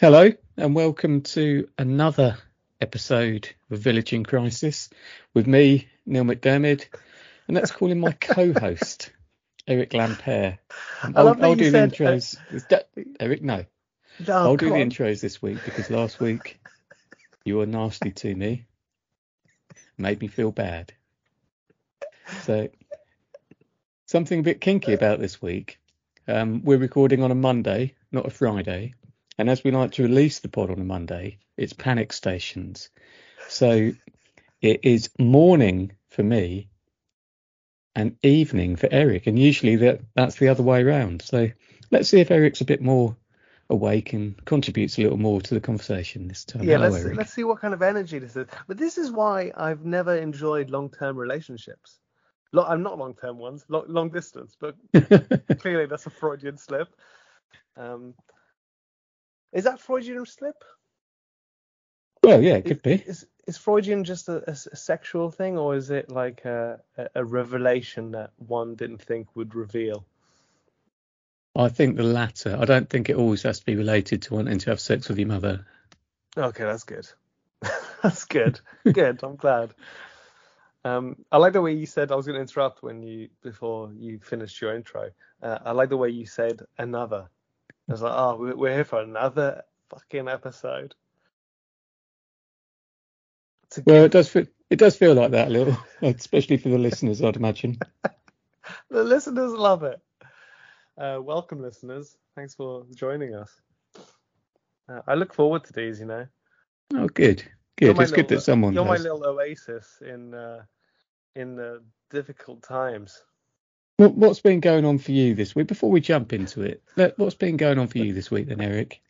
Hello, and welcome to another episode of Village in Crisis with me, Neil McDermid, and let's call him my co-host, Eric Lampere. I love that I'll do said, the intros. That- Eric, no. No, I'll do the on. intros this week because last week you were nasty to me, made me feel bad. So something a bit kinky about this week. Um, we're recording on a Monday, not a Friday, and as we like to release the pod on a Monday, it's panic stations. So it is morning for me and evening for Eric, and usually that that's the other way around. So let's see if Eric's a bit more awake and contributes a little more to the conversation this time. Yeah, Hello, let's Eric. let's see what kind of energy this is. But this is why I've never enjoyed long-term relationships. Lo- I'm not long-term ones, lo- long distance, but clearly that's a Freudian slip. Um, is that Freudian slip? well, yeah, it could be. Is is Freudian just a sexual thing, or is it like a, a, a revelation that one didn't think would reveal? I think the latter. I don't think it always has to be related to wanting to have sex with your mother. Okay, that's good. that's good. Good. I'm glad. Um, I like the way you said I was going to interrupt when you before you finished your intro. Uh, I like the way you said another. I was like, oh, we- we're here for another fucking episode. Well, it does feel it does feel like that a little, especially for the listeners, I'd imagine. the listeners love it. Uh, welcome, listeners. Thanks for joining us. Uh, I look forward to these. You know. Oh, good, good. It's good that someone You're my little oasis in uh, in the difficult times. What, what's been going on for you this week? Before we jump into it, what's been going on for you this week, then, Eric?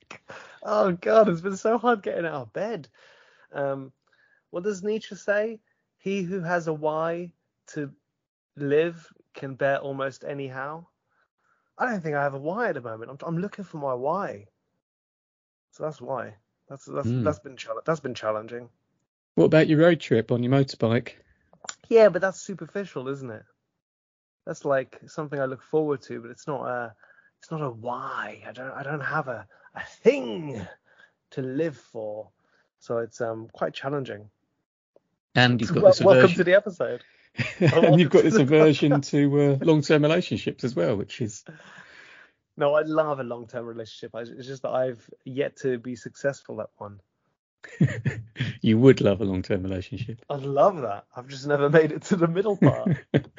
Oh God, it's been so hard getting out of bed. Um, what does Nietzsche say? He who has a why to live can bear almost anyhow. I don't think I have a why at the moment. I'm, I'm looking for my why. So that's why. That's that's Hmm. that's been that's been challenging. What about your road trip on your motorbike? Yeah, but that's superficial, isn't it? That's like something I look forward to, but it's not a it's not a why. I don't I don't have a a thing to live for. So it's um quite challenging. And you've got this welcome to the episode. and you've got this welcome to the aversion to uh, long-term relationships as well, which is No, I love a long-term relationship. I, it's just that I've yet to be successful at one. you would love a long-term relationship. I love that. I've just never made it to the middle part.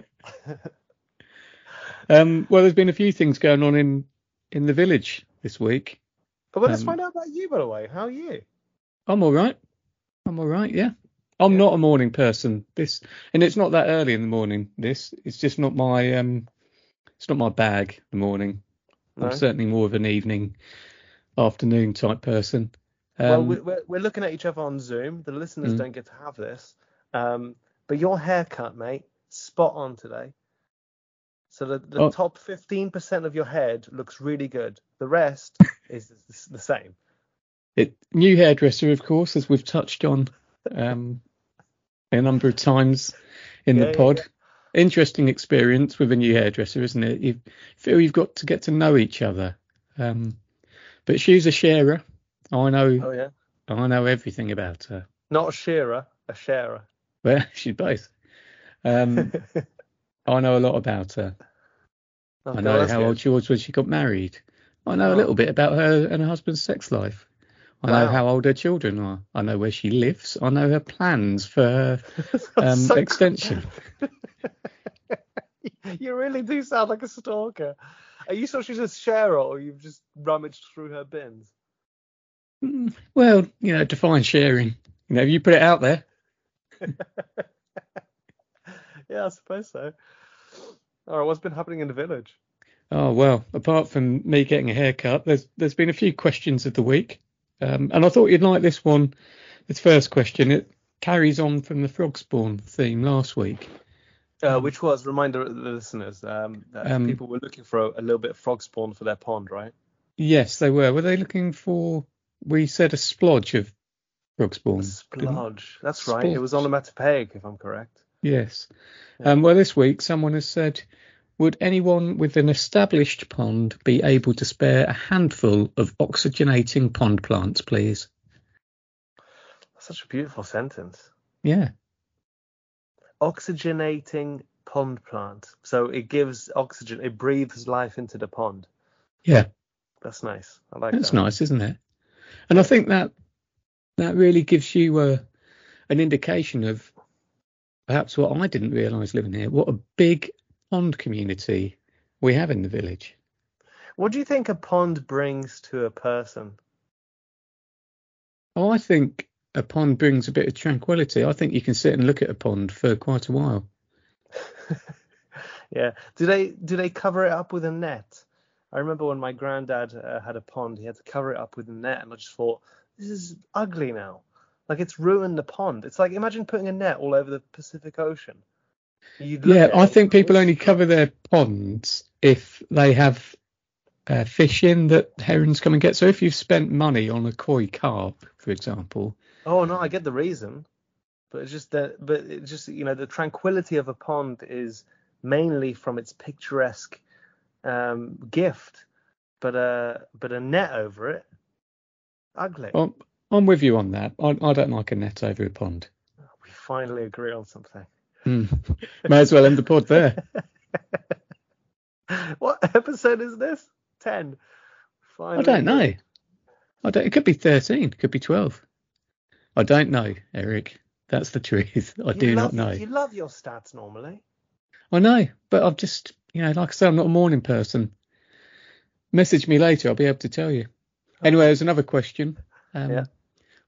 Um, well, there's been a few things going on in in the village this week. but let's Um, find out about you, by the way. How are you? I'm all right. I'm all right. Yeah. I'm Yeah. not a morning person. This, and it's not that early in the morning. This, it's just not my um, it's not my bag. The morning. No? I'm certainly more of an evening, afternoon type person. Um, well, we- we're, we're looking at each other on Zoom. The listeners Mm. don't get to have this. Um, but your haircut, mate, spot on today. So the, the Oh. top 15% of your head looks really good. The rest is the- same. it, new hairdresser, of course, as we've touched on um, a number of times in Yeah, the yeah, pod. Interesting experience with a new hairdresser, isn't it? You feel you've got to get to know each other. Um, but she's a sharer. I know. Oh, yeah. I know everything about her. Not a shearer, a sharer. Well, she's both. Um, I know a lot about her. Oh, I know how good. old she was when she got married. I know a Oh. little bit about her and her husband's sex life. I know how old her children are. I know where she lives. I know her plans for her um, So extension. you really do sound like a stalker. Are you sure she's a sharer or you've just rummaged through her bins? Mm, Well, you know, define sharing. You know, you put it out there. Yeah, I suppose so. All right, what's been happening in the village? Oh well, apart from me getting a haircut, there's there's been a few questions of the week, um, and I thought you'd like this one This first question it carries on from the frog spawn theme last week. Uh, which was reminder of the listeners um, that Um, people were looking for a, a little bit of frog spawn for their pond, right? Yes, they were. Were they looking for? We said a splodge of frog spawn. A splodge. That's right. It was onomatopoeic, if I'm correct. Yes. Um, well, this week someone has said, would anyone with an established pond be able to spare a handful of oxygenating pond plants, please? That's such a beautiful sentence. Yeah. Oxygenating pond plant. So it gives oxygen. It breathes life into the pond. Yeah. That's nice. I like That's that. nice, isn't it? And I think that that really gives you a, an indication of perhaps what I didn't realise living here, what a big pond community we have in the village. What do you think a pond brings to a person? Oh, I think a pond brings a bit of tranquility. I think you can sit and look at a pond for quite a while. yeah. Do they do they cover it up with a net? I remember when my granddad uh, had a pond, he had to cover it up with a net, and I just thought, this is ugly now. Like it's ruined the pond. It's like imagine putting a net all over the Pacific Ocean. Yeah, I it, think people only cover their ponds if they have uh, fish in that herons come and get. So if you've spent money on a koi carp, for example, Oh no, I get the reason, but it's just that, but it's just you know the tranquility of a pond is mainly from its picturesque um, gift, but uh, but a net over it, ugly. I'm, I'm with you on that. I, I don't like a net over a pond. We finally agree on something. Hmm. May as well end the pod there. what episode is this? Ten. Finally I don't know. I don't. It could be thirteen. It could be twelve. I don't know, Eric. That's the truth. I You do love, not know. You love your stats normally. I know, but I've just, you know, like I said, I'm not a morning person. Message me later. I'll be able to tell you. Anyway, there's another question. Um, Yeah.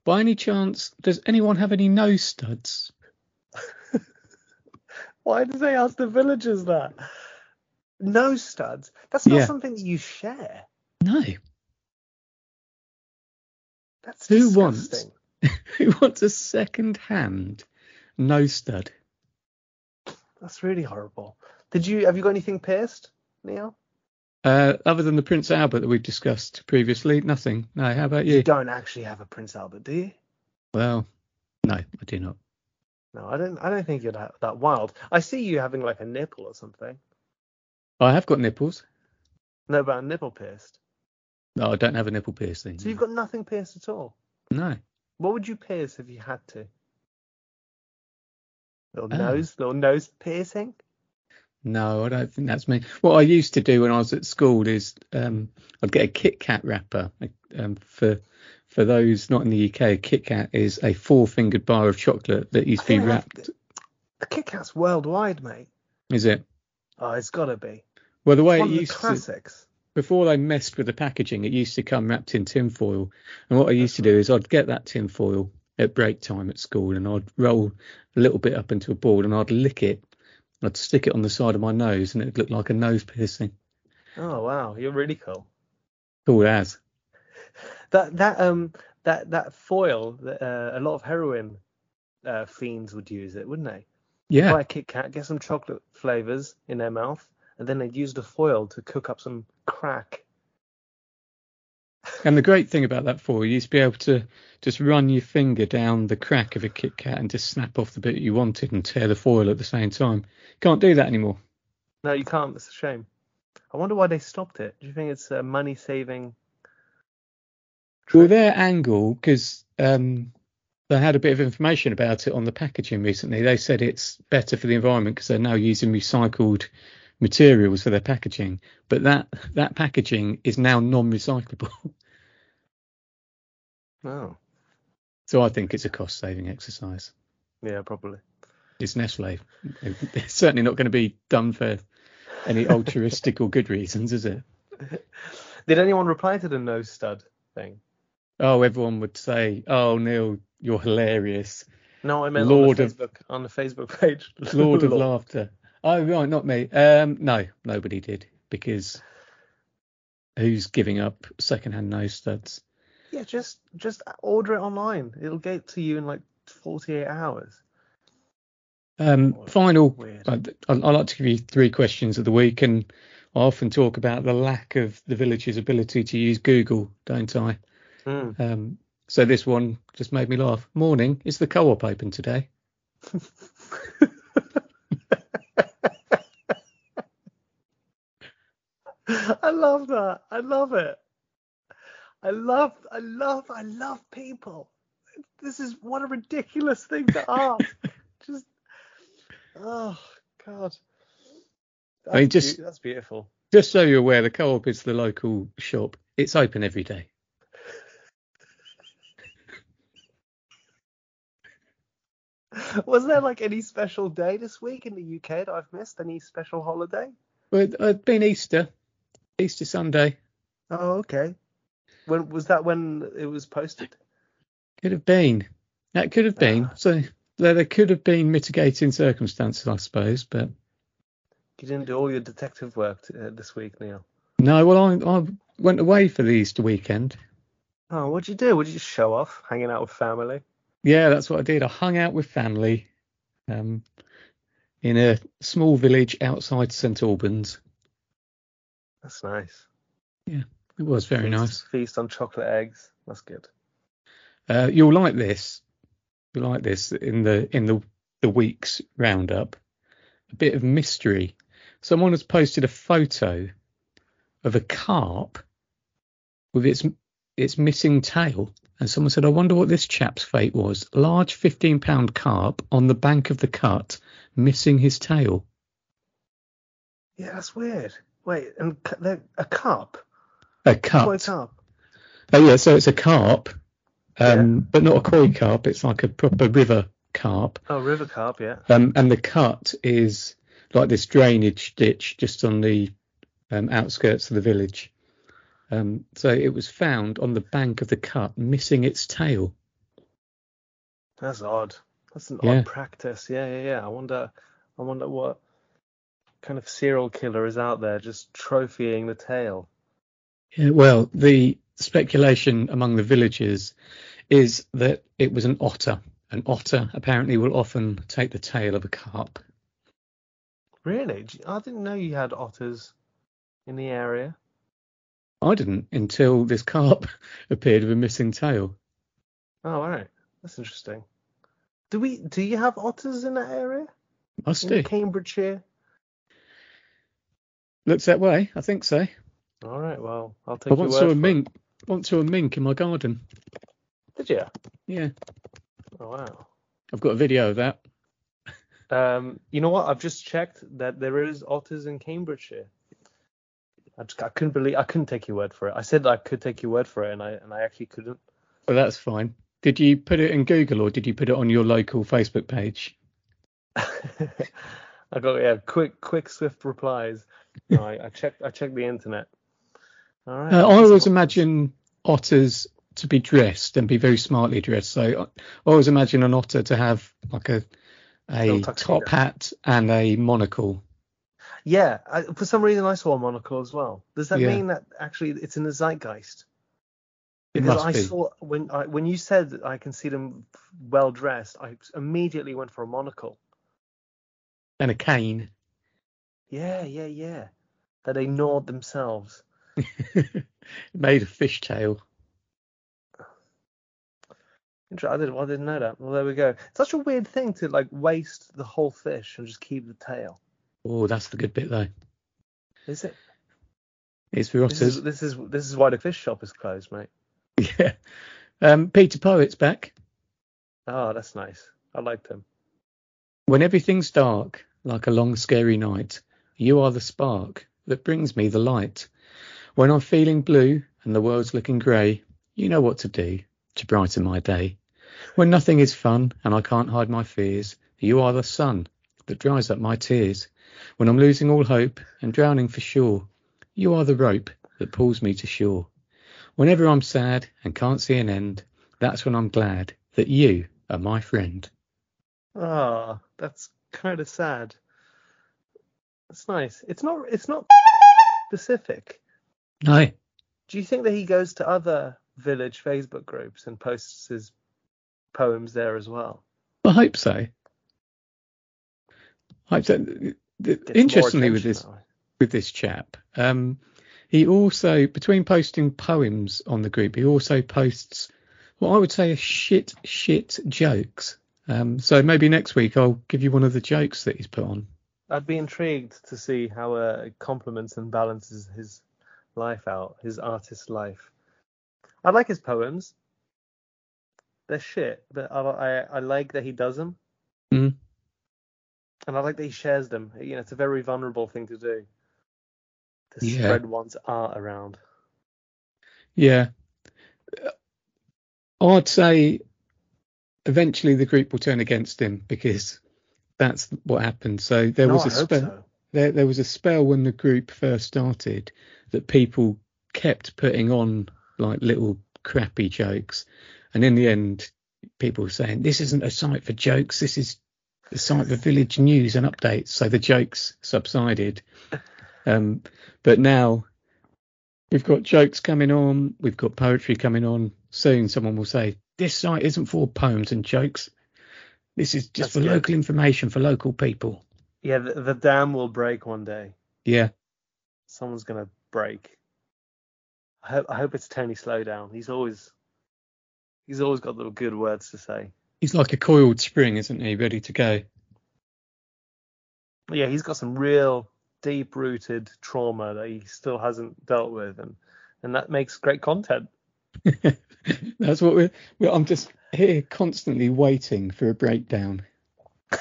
By any chance, does anyone have any nose studs? Why do they ask the villagers that? No studs. That's not Yeah. something that you share. No. That's Who disgusting. wants? Who wants a second-hand nose stud? That's really horrible. Did you have you got anything pierced, Neil? Uh, other than the Prince Albert that we've discussed previously, nothing. No. How about You you? don't actually have a Prince Albert, do you? Well, no, I do not. No, I don't. I don't think you're that, that wild. I see you having like a nipple or something. I have got nipples. No, but a nipple pierced. No, I don't have a nipple piercing. So you've got nothing pierced at all. no. What would you pierce if you had to? Little Oh. nose, little nose piercing. No, I don't think that's me. What I used to do when I was at school is um, I'd get a Kit Kat wrapper. Um, for for those not in the UK, a Kit Kat is a four-fingered bar of chocolate that used to be I think I have wrapped. The Kit Kat's worldwide, mate. Is it? Oh, it's gotta be. Well, the way it used to, classics. before they messed with the packaging, it used to come wrapped in tinfoil. And what I used to do is I'd get that tinfoil at break time at school and I'd roll a little bit up into a ball and I'd lick it. I'd stick it on the side of my nose and it'd look like a nose piercing. Oh wow, you're really cool. Cool as. That that um that that foil, that, uh, a lot of heroin uh, fiends would use it, wouldn't they? Yeah. Buy a Kit Kat, get some chocolate flavors in their mouth, and then they'd use the foil to cook up some crack. And the great thing about that foil, you used to be able to just run your finger down the crack of a Kit Kat and just snap off the bit you wanted and tear the foil at the same time. Can't do that anymore. No, you can't. It's a shame. I wonder why they stopped it. Do you think it's a money saving? Well, their angle, because um, they had a bit of information about it on the packaging recently. They said it's better for the environment because they're now using recycled materials for their packaging. But that that packaging is now non-recyclable. Oh, so I think it's a cost-saving exercise. yeah, probably. It's Nestle. It's certainly not going to be done for any altruistic or good reasons, is it? Did anyone reply to the nose stud thing? Oh, everyone would say, "Oh, Neil, you're hilarious, No, I meant Lord on of- the Facebook on the Facebook page. Lord of Laughter." Oh, right, not me. Um, no, nobody did because who's giving up second-hand nose studs? Yeah, just just order it online. It'll get to you in like 48 hours. Um, Oh, final. I, I like to give you three questions of the week, and I often talk about the lack of the village's ability to use Google, don't I? Hmm. Um, so this one just made me laugh. Morning, is the co-op open today? I love that. I love it. I love, I love, I love people. This is what a ridiculous thing to ask. Just, oh God. That's, I mean, just- beau- that's beautiful. Just so you're aware, the co-op is the local shop. It's open every day. Was there like any special day this week in the UK that I've missed? Any special holiday? Well, it- it'd been Easter, Easter Sunday. Oh, okay. When was that? When it was posted? Could have been. That could have been. Ah. So there, there could have been mitigating circumstances, I suppose. But You didn't do all your detective work t- uh, this week, Neil. no, well, I, I went away for the Easter weekend. Oh, what'd you do? Would you just show off, hanging out with family? Yeah, that's what I did. I hung out with family um, in a small village outside St Albans. That's nice. It was very feast, nice. Feast on chocolate eggs. That's good. Uh, you'll like this. You'll like this in the in the the week's roundup. A bit of mystery. Someone has posted a photo of a carp with its its missing tail, and someone said, "I wonder what this chap's fate was." Large 15 pound carp on the bank of the cut, missing his tail. Yeah, that's weird. Wait, and a they're a carp? A What a carp? Oh yeah, so it's a carp, um, but not a koi carp. It's like a proper river carp. Oh, river carp. Yeah. Um, and the cut is like this drainage ditch just on the um, outskirts of the village. Um, so it was found on the bank of the cut, missing its tail. That's odd. That's an Yeah. odd practice. Yeah, yeah, yeah. I wonder. I wonder what kind of serial killer is out there just trophying the tail. Yeah, well, the speculation among the villagers is that it was an otter. An otter apparently will often take the tail of a carp. Really? I didn't know you had otters in the area. I didn't until this carp appeared with a missing tail. Oh, all right. That's interesting. Do we? Do you have otters in that area? Must In do. Cambridgeshire? Looks that way. I think so. All right. Well, I'll take I your once word saw a it. mink. Once saw a mink in my garden. Did you? Yeah, Oh wow. I've got a video of that. Um, you know what? I've just checked that there is otters in Cambridgeshire. I, just, I couldn't believe I couldn't take your word for it. I said I could take your word for it, and I and I actually couldn't. Well, that's fine. Did you put it in Google or did you put it on your local Facebook page? I got yeah, quick, quick, swift replies. No, I, I checked. I checked the internet. All right. Uh, I always imagine otters to be dressed and be very smartly dressed. So I I always imagine an otter to have like a a top hat and a monocle. Yeah. I, for some reason, I saw a monocle as well. Does that Yeah. mean that actually it's in the zeitgeist? Because I be. saw when I, when you said that I can see them well dressed, I immediately went for a monocle. and a cane. Yeah, yeah, yeah. That they gnawed themselves. Made of fishtail. I didn't, I didn't know that. Well, there we go. It's Such a weird thing to like waste the whole fish and just keep the tail. Oh, that's the good bit though. Is it? It's for This is this is this is why the fish shop is closed, mate. Yeah. Um, Peter Poet's back. Oh, that's nice. I liked him. When everything's dark, like a long scary night, you are the spark that brings me the light. When I'm feeling blue and the world's looking grey, you know what to do to brighten my day. When nothing is fun and I can't hide my fears, you are the sun that dries up my tears. When I'm losing all hope and drowning for sure, you are the rope that pulls me to shore. Whenever I'm sad and can't see an end, that's when I'm glad that you are my friend. Oh, that's kind of sad. That's nice. It's not it's not specific. No, Do you think that he goes to other village Facebook groups and posts his poems there as well. I hope so. I hope so. Gets Interestingly, with this with this chap, um, he also between posting poems on the group, he also posts what I would say are shit shit jokes. Um, so maybe next week I'll give you one of the jokes that he's put on. I'd be intrigued to see how uh, it complements and balances his life out, his artist life. I like his poems. They're shit, but I, I, I like that he does them. Mm. And I like that he shares them. You know, it's a very vulnerable thing to do. To Yeah. spread one's art around. Yeah. I'd say eventually the group will turn against him because that's what happened. So there no, was a spell. so. There, there was a spell when the group first started that people kept putting on like little crappy jokes, and in the end, people were saying this isn't a site for jokes. This is the site for village news and updates. So the jokes subsided. Um, but now we've got jokes coming on. We've got poetry coming on. Soon someone will say this site isn't for poems and jokes. This is just That's for good. local information for local people. Yeah, the, the dam will break one day. Yeah. Someone's gonna break. I hope I hope it's Tony Slowdown. He's always he's always got the good words to say. He's like a coiled spring, isn't he? Ready to go. Yeah, he's got some real deep rooted trauma that he still hasn't dealt with and and that makes great content. That's what we're, we're. I'm just here constantly waiting for a breakdown.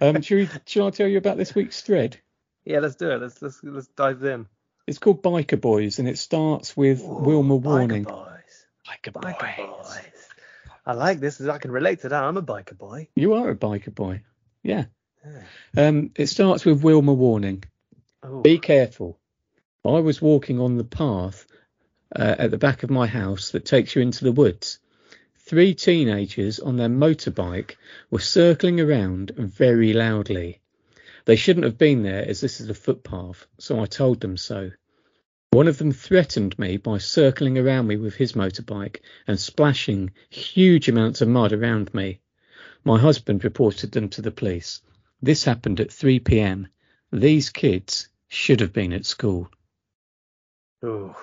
Um, should, we, should I tell you about this week's thread? Yeah, let's do it. Let's let's let's dive in. It's called Biker Boys, and it starts with Wilma Biker Warning. boys. Biker, Biker boys. I like this. I can relate to that. I'm a biker boy. You are a biker boy. Yeah. Yeah. Um, it starts with Wilma Warning. Oh, Be careful. I was walking on the path uh, at the back of my house that takes you into the woods. Three teenagers on their motorbike were circling around very loudly. They shouldn't have been there as this is a footpath, so I told them so. One of them threatened me by circling around me with his motorbike and splashing huge amounts of mud around me. My husband reported them to the police. This happened at 3 p.m. These kids should have been at school. Oh,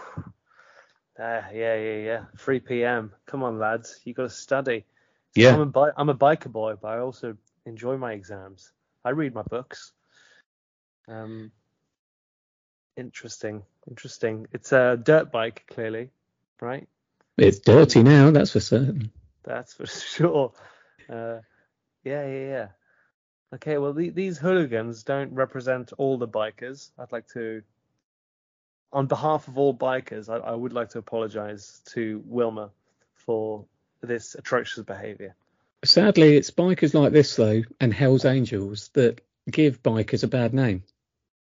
Ah, yeah, yeah, yeah. 3 p.m. Come on, lads. You got to study. So Yeah. I'm a, bi- I'm a biker boy, but I also enjoy my exams. I read my books. Um, interesting, interesting. It's a dirt bike, clearly, right? It's dirty now, that's for certain. That's for sure. Uh, yeah, yeah, yeah. Okay, well, the, these hooligans don't represent all the bikers. I'd like to, on behalf of all bikers, I, I would like to apologize to Wilma for this atrocious behavior. Sadly, it's bikers like this, though, and Hell's Angels that give bikers a bad name.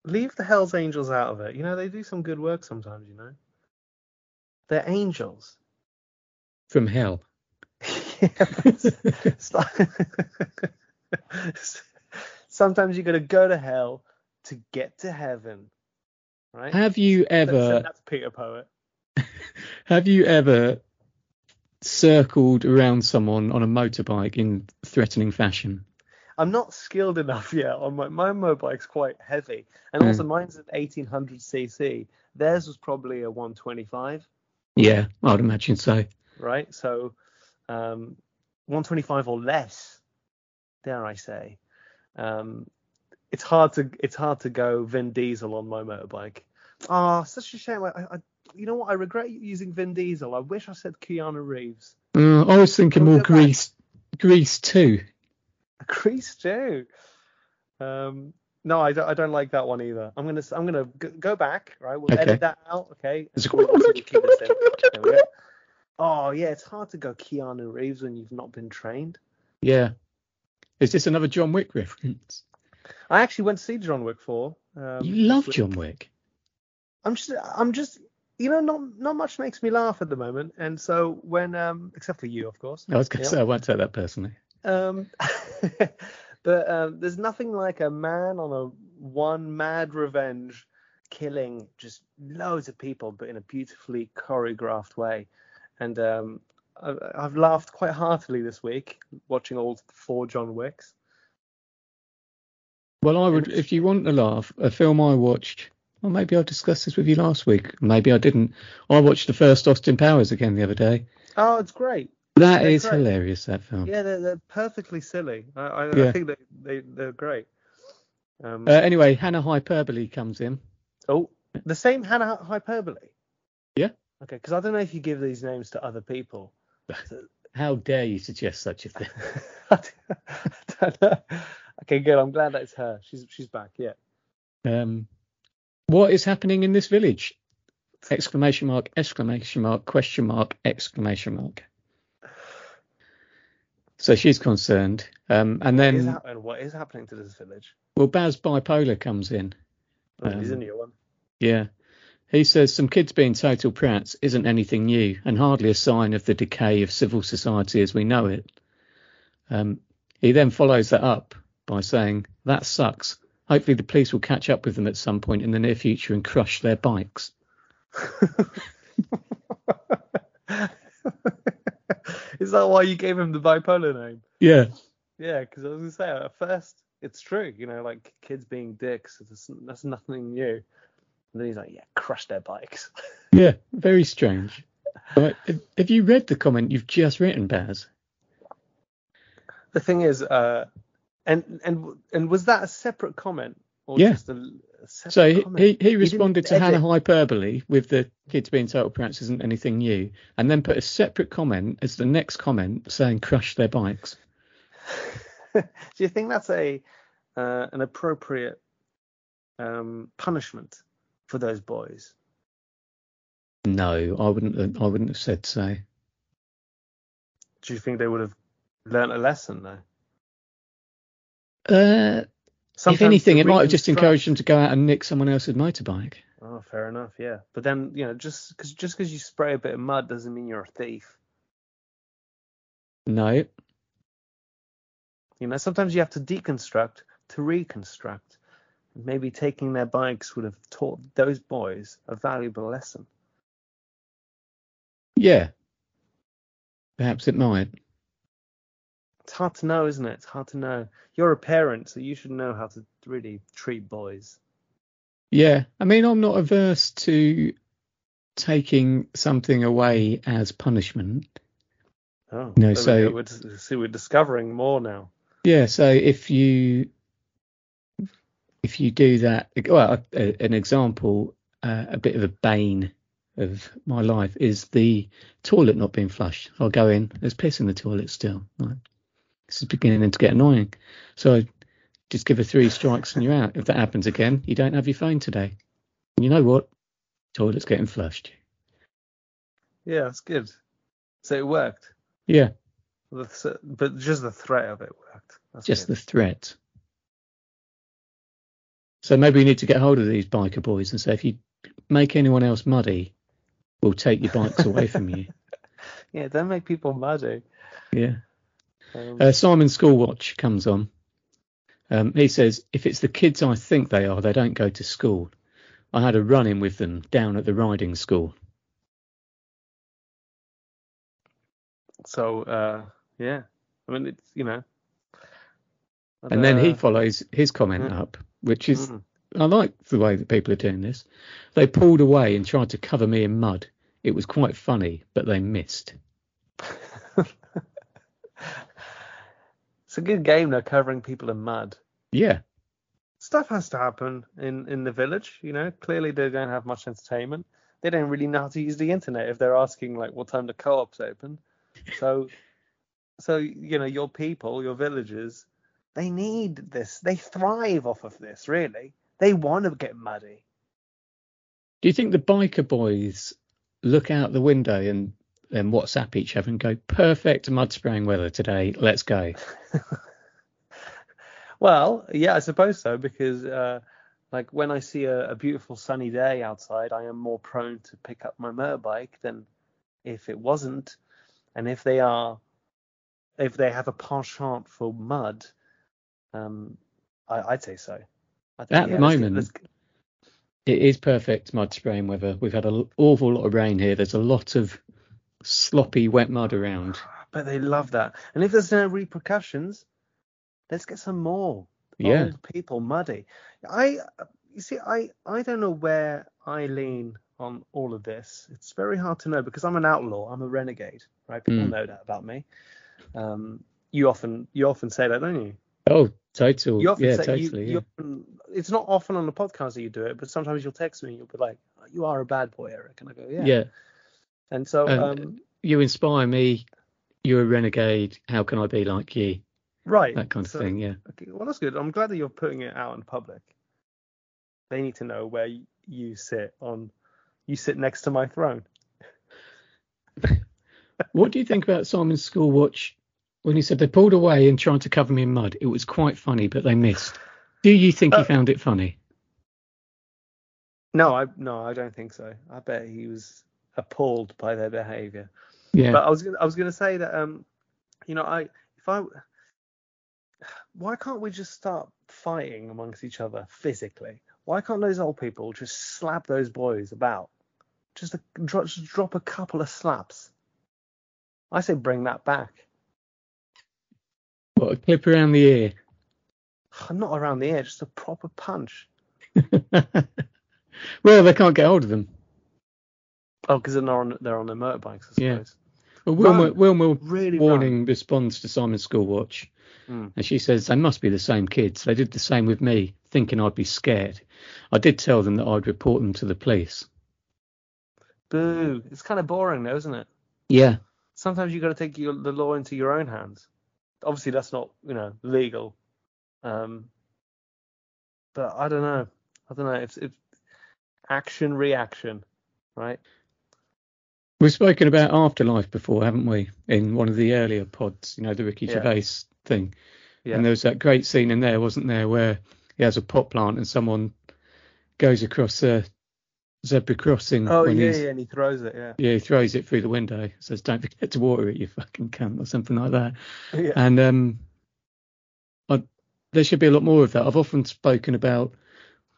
Leave the Hells Angels out of it. You know, they do some good work sometimes, you know. They're angels. From hell. Yeah, it's like- sometimes you got to go to hell to get to heaven, right? Have you ever That's, that Peter Poet. have you ever circled around someone on a motorbike in threatening fashion? I'm not skilled enough yet on my my motorbike's quite heavy, and Mm. also mine's at 1800 cc. Theirs was probably a 125, Yeah, I'd imagine so. right? So, um, 125 or less, dare I say. Um, it's hard to it's hard to go Vin Diesel on my motorbike. Ah, such a shame. I, I you know what? I regret using Vin Diesel. I wish I said Keanu Reeves. Uh, I was thinking more. Grease, Grease 2. Grease 2. Um, no, I don't, I don't like that one either. I'm gonna I'm gonna go back. Right, we'll Okay. edit that out. Okay. It's- We'll- we'll keep this in. There we go. Oh yeah, it's hard to go Keanu Reeves when you've not been trained. Yeah. Is this another John Wick reference? I actually went to see John Wick 4. Um, you love. John Wick. I'm just I'm just you know not not much makes me laugh at the moment, and so when um except for you of course. I was going to say I won't take that personally. Um, but um, there's nothing like a man on a one mad revenge killing just loads of people, but in a beautifully choreographed way. And um, I've, I've laughed quite heartily this week watching all four John Wicks. Well, I would, if you want to laugh, a film I watched. Well, maybe I discussed this with you last week. Maybe I didn't. I watched the first Austin Powers again the other day. Oh, it's great. That They're is great. hilarious. That film. Yeah, they're, they're perfectly silly. I, I, Yeah. I think they, they, they're great. Um, Uh, anyway, Hannah Hyperbole comes in. oh, the same Hannah Hyperbole? Yeah. Okay, because I don't know if you give these names to other people. How dare you suggest such a thing? I don't know. Okay, good. I'm glad that it's her. She's she's back. Yeah. Um, what is happening in this village? Exclamation mark! Exclamation mark! Question mark! Exclamation mark! So she's concerned, um, and What is, then happening? what is happening to this village? well, Baz Bipolar comes in. Oh, he's a Um, new one. Yeah. He says some kids being total prats isn't anything new and hardly a sign of the decay of civil society as we know it. Um, he then follows that up by saying, That sucks. Hopefully the police will catch up with them at some point in the near future and crush their bikes. is that why you gave him the bipolar name? Yeah. Yeah, because I was gonna say at first it's true, you know, like kids being dicks, that's, that's nothing new. And then he's like, yeah, crush their bikes. Yeah. Very strange. Right. Have, have you read the comment you've just written, Baz? the thing is, uh, and and and was that a separate comment or Yeah. just a, a separate So he, he, he responded to. Hannah Hyperbole with the kids being total prats isn't anything new, and then put a separate comment as the next comment saying crush their bikes. Do you think that's a uh, an appropriate um, punishment for those boys? No, I wouldn't. I wouldn't have said so. Do you think they would have learnt a lesson though? Uh, if anything, it might have just encouraged them to go out and nick someone else's motorbike. Oh, fair enough, yeah. But then you know, just because just because you spray a bit of mud doesn't mean you're a thief. No, You know, sometimes you have to deconstruct to reconstruct. Maybe taking their bikes would have taught those boys a valuable lesson. yeah, perhaps it might. It's hard to know, isn't it? It's hard to know. You're a parent, so you should know how to really treat boys. Yeah, I mean, I'm not averse to taking something away as punishment. Oh, No, so- we're, we're discovering more now. Yeah, so if you if you do that, well, a, an example, uh, a bit of a bane of my life is the toilet not being flushed. I'll go in, there's piss in the toilet still. Right. This is beginning to get annoying. So just give her three strikes and you're out. If that happens again, you don't have your phone today. And you know what? Toilet's getting flushed. Yeah, that's good. So it worked. Yeah, But just the threat of it worked. That's just good. the threat. So maybe we need to get hold of these biker boys and say if you make anyone else muddy, we'll take your bikes away from you. Yeah, don't make people muddy. Yeah. Uh, Simon Schoolwatch comes on. Um, he says, if it's the kids I think they are, they don't go to school. I had a run in with them down at the riding school. so, uh, yeah. I mean, it's, you know. And then he uh, follows his comment up, which is, mm. I like the way that people are doing this. They pulled away and tried to cover me in mud. It was quite funny, but they missed. It's a good game though, covering people in mud. Yeah. Stuff has to happen in in the village. You know, clearly they don't have much entertainment. They don't really know how to use the internet if they're asking like what time the co-op's open. So, so you know, your people, your villagers, they need this. They thrive off of this. Really, they want to get muddy. Do you think the biker boys look out the window and then WhatsApp each other and go, perfect mud spraying weather today, let's go? Well, yeah, I suppose so because uh, like when I see a, a beautiful sunny day outside, I am more prone to pick up my motorbike than if it wasn't. And if they are, if they have a penchant for mud, um, I, I'd say so. I think, At the yeah, let's moment, let's- It is perfect mud spraying weather. We've had an awful lot of rain here. There's a lot of sloppy wet mud around. But they love that. And if there's no repercussions, let's get some more Yeah. old people muddy. I, you see, I, I don't know where I lean on all of this. It's very hard to know because I'm an outlaw. I'm a renegade, right? People Mm. know that about me. Um, you often, you often say that, don't you? Oh, total. You often yeah, say totally. you yeah. often, it's not often on the podcast that you do it, but sometimes you'll text me and you'll be like, "You are a bad boy, Eric," and I go, "Yeah." yeah. And so, And- um, You inspire me. You're a renegade. How can I be like you? right, That kind of so- thing. Yeah. Okay, well that's good. I'm glad that you're putting it out in public. They need to know where you sit on. You sit next to my throne. What do you think about Simon's school watch when he said they pulled away and tried to cover me in mud? It was quite funny, but they missed. Do you think he Uh, found it funny? No, I no, I don't think so. I bet he was appalled by their behaviour. Yeah. But I was gonna, I was going to say that um, you know, I if I why can't we just start fighting amongst each other physically? Why can't those old people just slap those boys about? Just, a, dro- just drop a couple of slaps. I say bring that back. what, a clip around the ear. Not around the ear, just a proper punch. well, they can't get hold of them. Oh, because they're on they're on their motorbikes, I Yeah. suppose. Well, Wilma. Wilma Really Warning responds to Simon's school watch, Mm. and she says they must be the same kids. They did the same with me, thinking I'd be scared. I did tell them that I'd report them to the police. Boo! It's kind of boring, though, isn't it? Yeah, Sometimes you've got to take your, the law into your own hands. Obviously, that's not you know legal. Um, but I don't know. I don't know. It's it's action reaction, right? We've spoken about afterlife before, haven't we? In one of the earlier pods, you know, the Ricky Yeah. Gervais thing. Yeah. And there was that great scene in there, wasn't there, where he has a pot plant and someone goes across a zebra crossing oh yeah, yeah, and he throws it. Yeah. yeah, he throws it through the window. Says, "Don't forget to water it, you fucking cunt," or something like that. yeah. And um, I, there should be a lot more of that. I've often spoken about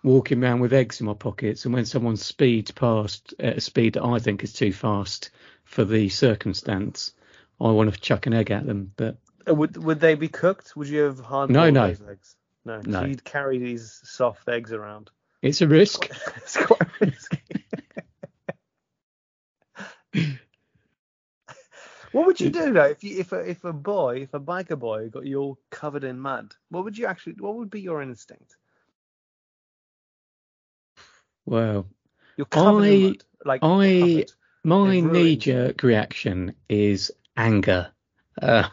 walking around with eggs in my pockets, and when someone speeds past at a speed that I think is too fast for the circumstance, I want to chuck an egg at them. But Uh, Would would they be cooked? Would you have hard No, boiled no. eggs? No. No. So you'd carry these soft eggs around. it's a risk. it's quite risky. what would you do though if you if a if a boy if a biker boy got you all covered in mud? What would you actually? What would be your instinct? Well, You're covered I- in mud, like I my knee jerk reaction is anger. Uh,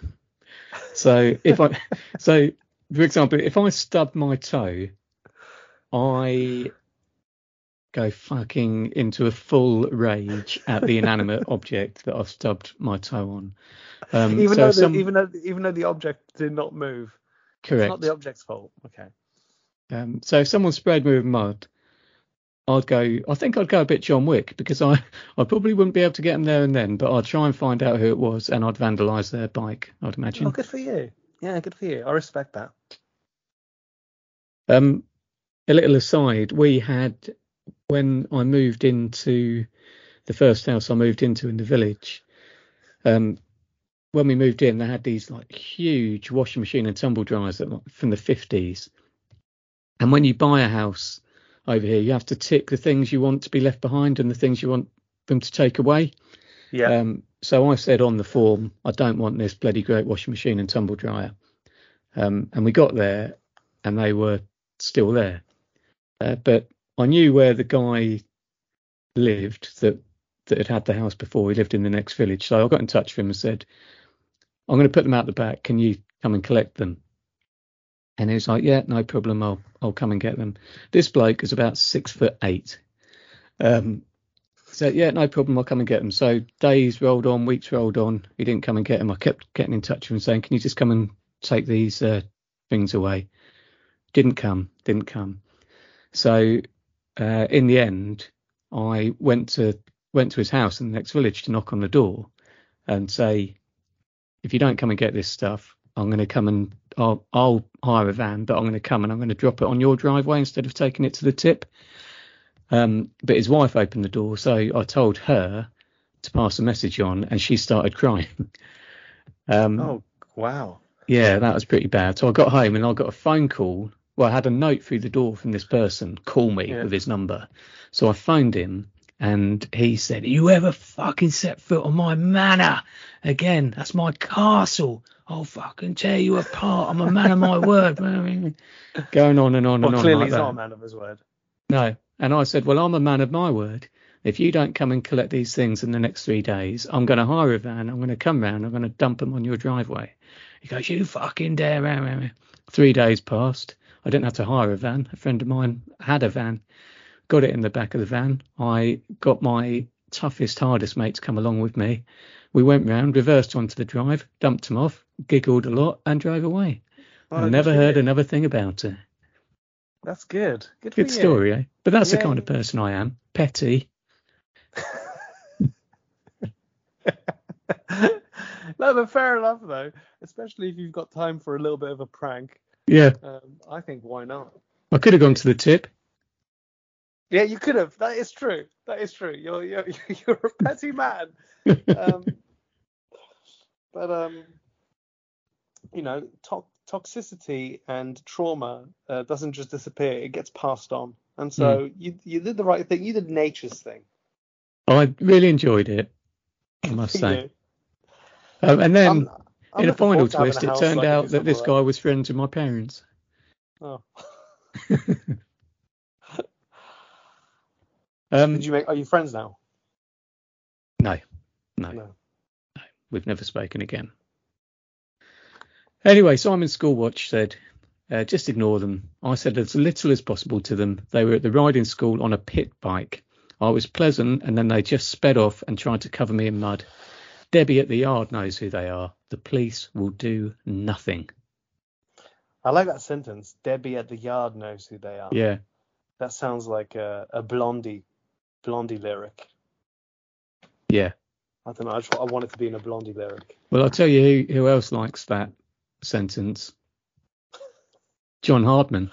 so if I, so for example, if I stub my toe, I go fucking into a full rage at the inanimate object that I've stubbed my toe on. Um, even so though the, some- even though even though the object did not move, correct, it's not the object's fault. Okay. Um, so if someone sprayed me with mud, I'd go. I think I'd go a bit John Wick because I, I probably wouldn't be able to get them there and then, but I'd try and find out who it was and I'd vandalise their bike. I'd imagine. Oh, good for you. Yeah, good for you. I respect that. Um, a little aside, we had when I moved into the first house I moved into in the village. Um, when we moved in, they had these like huge washing machine and tumble dryers that, like, from the 50s. And when you buy a house over here, you have to tick the things you want to be left behind and the things you want them to take away. Yeah. Um, so I said on the form, I don't want this bloody great washing machine and tumble dryer. Um, and we got there, and they were still there. Uh, but I knew where the guy lived that that had had the house before. He lived in the next village, so I got in touch with him and said, "I'm going to put them out the back. Can you come and collect them?" And he was like, "Yeah, no problem. I'll I'll come and get them." This bloke is about six foot eight. Um, so yeah, no problem. I'll come and get them. So days rolled on, weeks rolled on. He didn't come and get them. I kept getting in touch with him saying, "Can you just come and take these uh, things away?" Didn't come. Didn't come. So uh, in the end, I went to went to his house in the next village to knock on the door and say, "If you don't come and get this stuff, I'm going to come and I'll, I'll hire a van, but I'm going to come and I'm going to drop it on your driveway instead of taking it to the tip." Um, but his wife opened the door, so I told her to pass a message on, and she started crying. um, Oh wow. yeah, that was pretty bad. So I got home and I got a phone call. Well, I had a note through the door from this person, call me Yeah. with his number. So I phoned him and he said, You ever fucking set foot on my manor again? That's my castle. Oh, I'll fucking tear you apart. I'm a man of my word. Going on and on Well, and on. clearly like he's that. not a man of his word. No. And I said, Well, I'm a man of my word. If you don't come and collect these things in the next three days, I'm going to hire a van. I'm going to come round. I'm going to dump them on your driveway. He goes, You fucking dare. rah, rah, rah." Three days passed. I didn't have to hire a van. A friend of mine had a van. Got it in the back of the van. I got my toughest, hardest mate to come along with me. We went round, reversed onto the drive, dumped him off, giggled a lot, and drove away. Oh, I never heard another thing about it. That's good. Good, Good for you. story, eh? But that's the kind of person I am. Petty. no, but fair enough though. Especially if you've got time for a little bit of a prank. Yeah. Um, I think why not? I could have gone to the tip. Yeah, you could have. That is true. That is true. You're you're you're a petty man. Um, but um, you know, to- toxicity and trauma uh, doesn't just disappear; it gets passed on. And so you you did the right thing. You did nature's thing. I really enjoyed it, I must say. Um, and then I'm- I'm in a final forward to having twist, a it turned can out that this guy was friends with my parents. Oh. Um, Did you make? Are you friends now? no, no, No. We've never spoken again. Anyway, Simon Schoolwatch said, uh, just ignore them. I said as little as possible to them. They were at the riding school on a pit bike. I was pleasant, and then they just sped off and tried to cover me in mud. Debbie at the yard knows who they are. The police will do nothing. I like that sentence. Debbie at the yard knows who they are. Yeah, That sounds like a, a Blondie, Blondie lyric. yeah. I don't know. I, just, I want it to be in a Blondie lyric. Well, I'll tell you who, who else likes that sentence. John Hardman.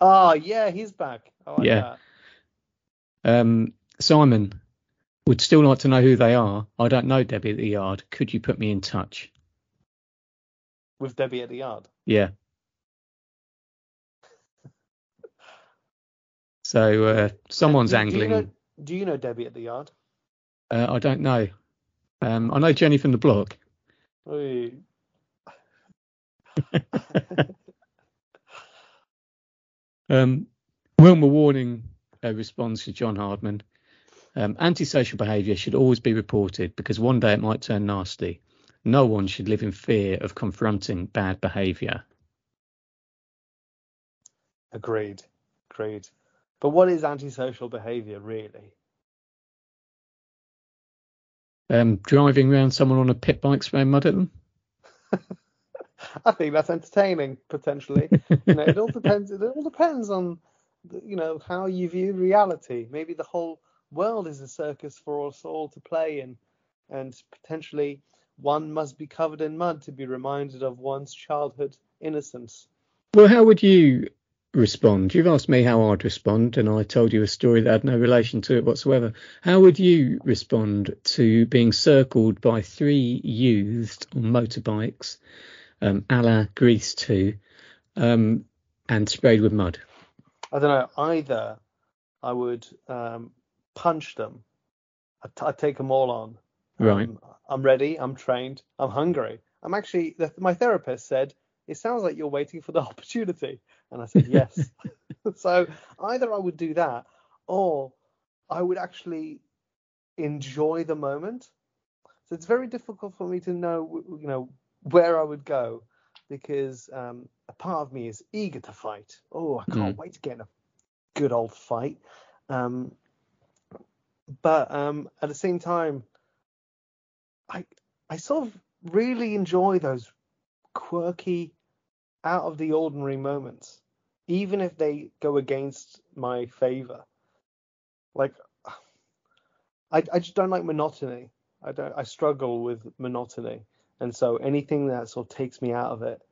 Ah, yeah, he's back. I like Yeah. that. Um, Simon would still like to know who they are. I don't know Debbie at the yard. Could you put me in touch? With Debbie at the yard. Yeah. So uh, someone's Do- do you angling. know- Do you know Debbie at the yard? Uh, I don't know. Um, I know Jenny from the block. Oy. Um, Wilma Warning uh, responds to John Hardman. Um, antisocial behaviour should always be reported because one day it might turn nasty. No one should live in fear of confronting bad behaviour. Agreed. Agreed. But what is antisocial behaviour really? Um, driving around someone on a pit bike spraying mud at them. I think that's entertaining potentially. you know, it all depends. It all depends on, you know, how you view reality. Maybe the whole world is a circus for us all to play in, and potentially one must be covered in mud to be reminded of one's childhood innocence. Well, how would you respond? You've asked me how I'd respond, and I told you a story that had no relation to it whatsoever. How would you respond to being circled by three youths on motorbikes, um, a la Grease 2, um, and sprayed with mud? I don't know. Either I would um, punch them. I'd, t- I'd take them all on. Right. Um, I'm ready. I'm trained. I'm hungry. I'm actually. The, my therapist said it sounds like you're waiting for the opportunity, and I said yes. so either I would do that, or I would actually enjoy the moment. So it's very difficult for me to know, you know, where I would go because um, a part of me is eager to fight. Oh, I can't wait to get in a good old fight. Um, but um, at the same time, I I sort of really enjoy those quirky, out of the ordinary moments, even if they go against my favor. Like, I I just don't like monotony. I don't. I struggle with monotony, and so anything that sort of takes me out of it,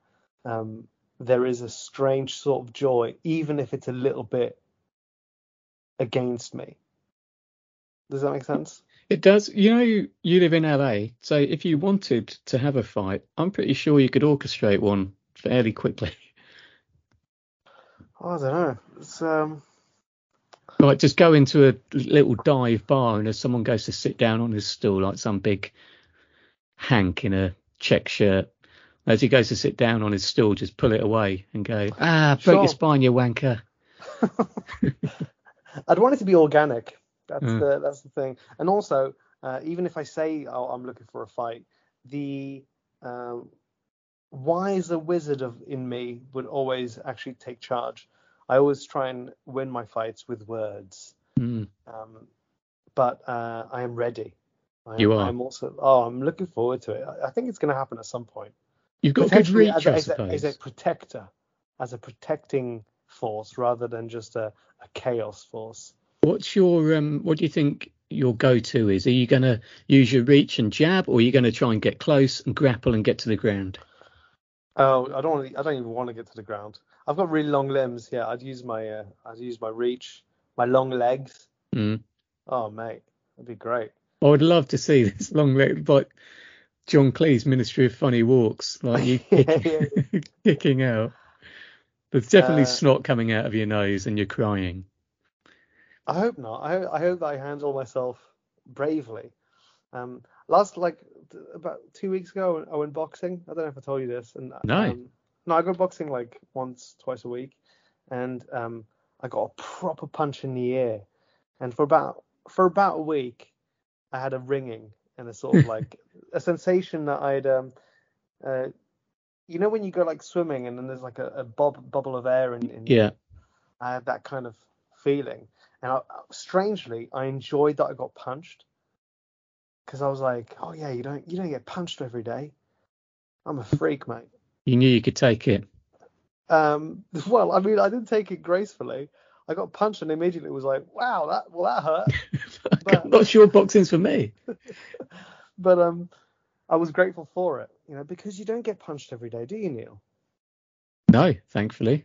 um, there is a strange sort of joy, even if it's a little bit against me. Does that make sense? It does. You know, you, you live in LA, so if you wanted to have a fight, I'm pretty sure you could orchestrate one fairly quickly. Oh, I don't know. It's um. Like just go into a little dive bar, and as someone goes to sit down on his stool, like some big hank in a check shirt, as he goes to sit down on his stool, just pull it away and go, ah, break Sure. your spine, you wanker. I'd want it to be organic. That's Mm. the that's the thing. And also, uh, even if I say oh, I'm looking for a fight, the um, wiser wizard of in me would always actually take charge. I always try and win my fights with words. Mm. Um, but uh, I am ready. I am, You are. I'm also. Oh, I'm looking forward to it. I, I think it's going to happen at some point. You've got good reach, as, as, a, as a protector, as a protecting force rather than just a, a chaos force. What's your um? What do you think your go-to is? Are you going to use your reach and jab, or are you going to try and get close and grapple and get to the ground? Oh, I don't. Want I don't even want to get to the ground. I've got really long limbs. Yeah, I'd use my. Uh, I'd use my reach, my long legs. Mm. Oh, mate, that'd be great. I would love to see this long leg, like John Cleese, Ministry of Funny Walks, like you yeah, kicking out. There's definitely Uh, snot coming out of your nose and you're crying. I hope not. I, I hope that I handle myself bravely. Um, last like about two weeks ago, I went boxing. I don't know if I told you this. And No. Um, no, I go boxing like once, twice a week, and um, I got a proper punch in the ear. And for about for about a week, I had a ringing and a sort of like a sensation that I'd um, uh, you know when you go like swimming and then there's like a, a bob, bubble of air in, in Yeah. I had that kind of feeling, and I, strangely, I enjoyed that I got punched because I was like, oh yeah, you don't you don't get punched every day. I'm a freak, mate. You knew you could take it. Um, well, I mean, I didn't take it gracefully. I got punched and immediately was like, wow, that well that hurt. But- I'm not sure boxing's for me. but um, I was grateful for it, you know, because you don't get punched every day, do you, Neil? No, thankfully.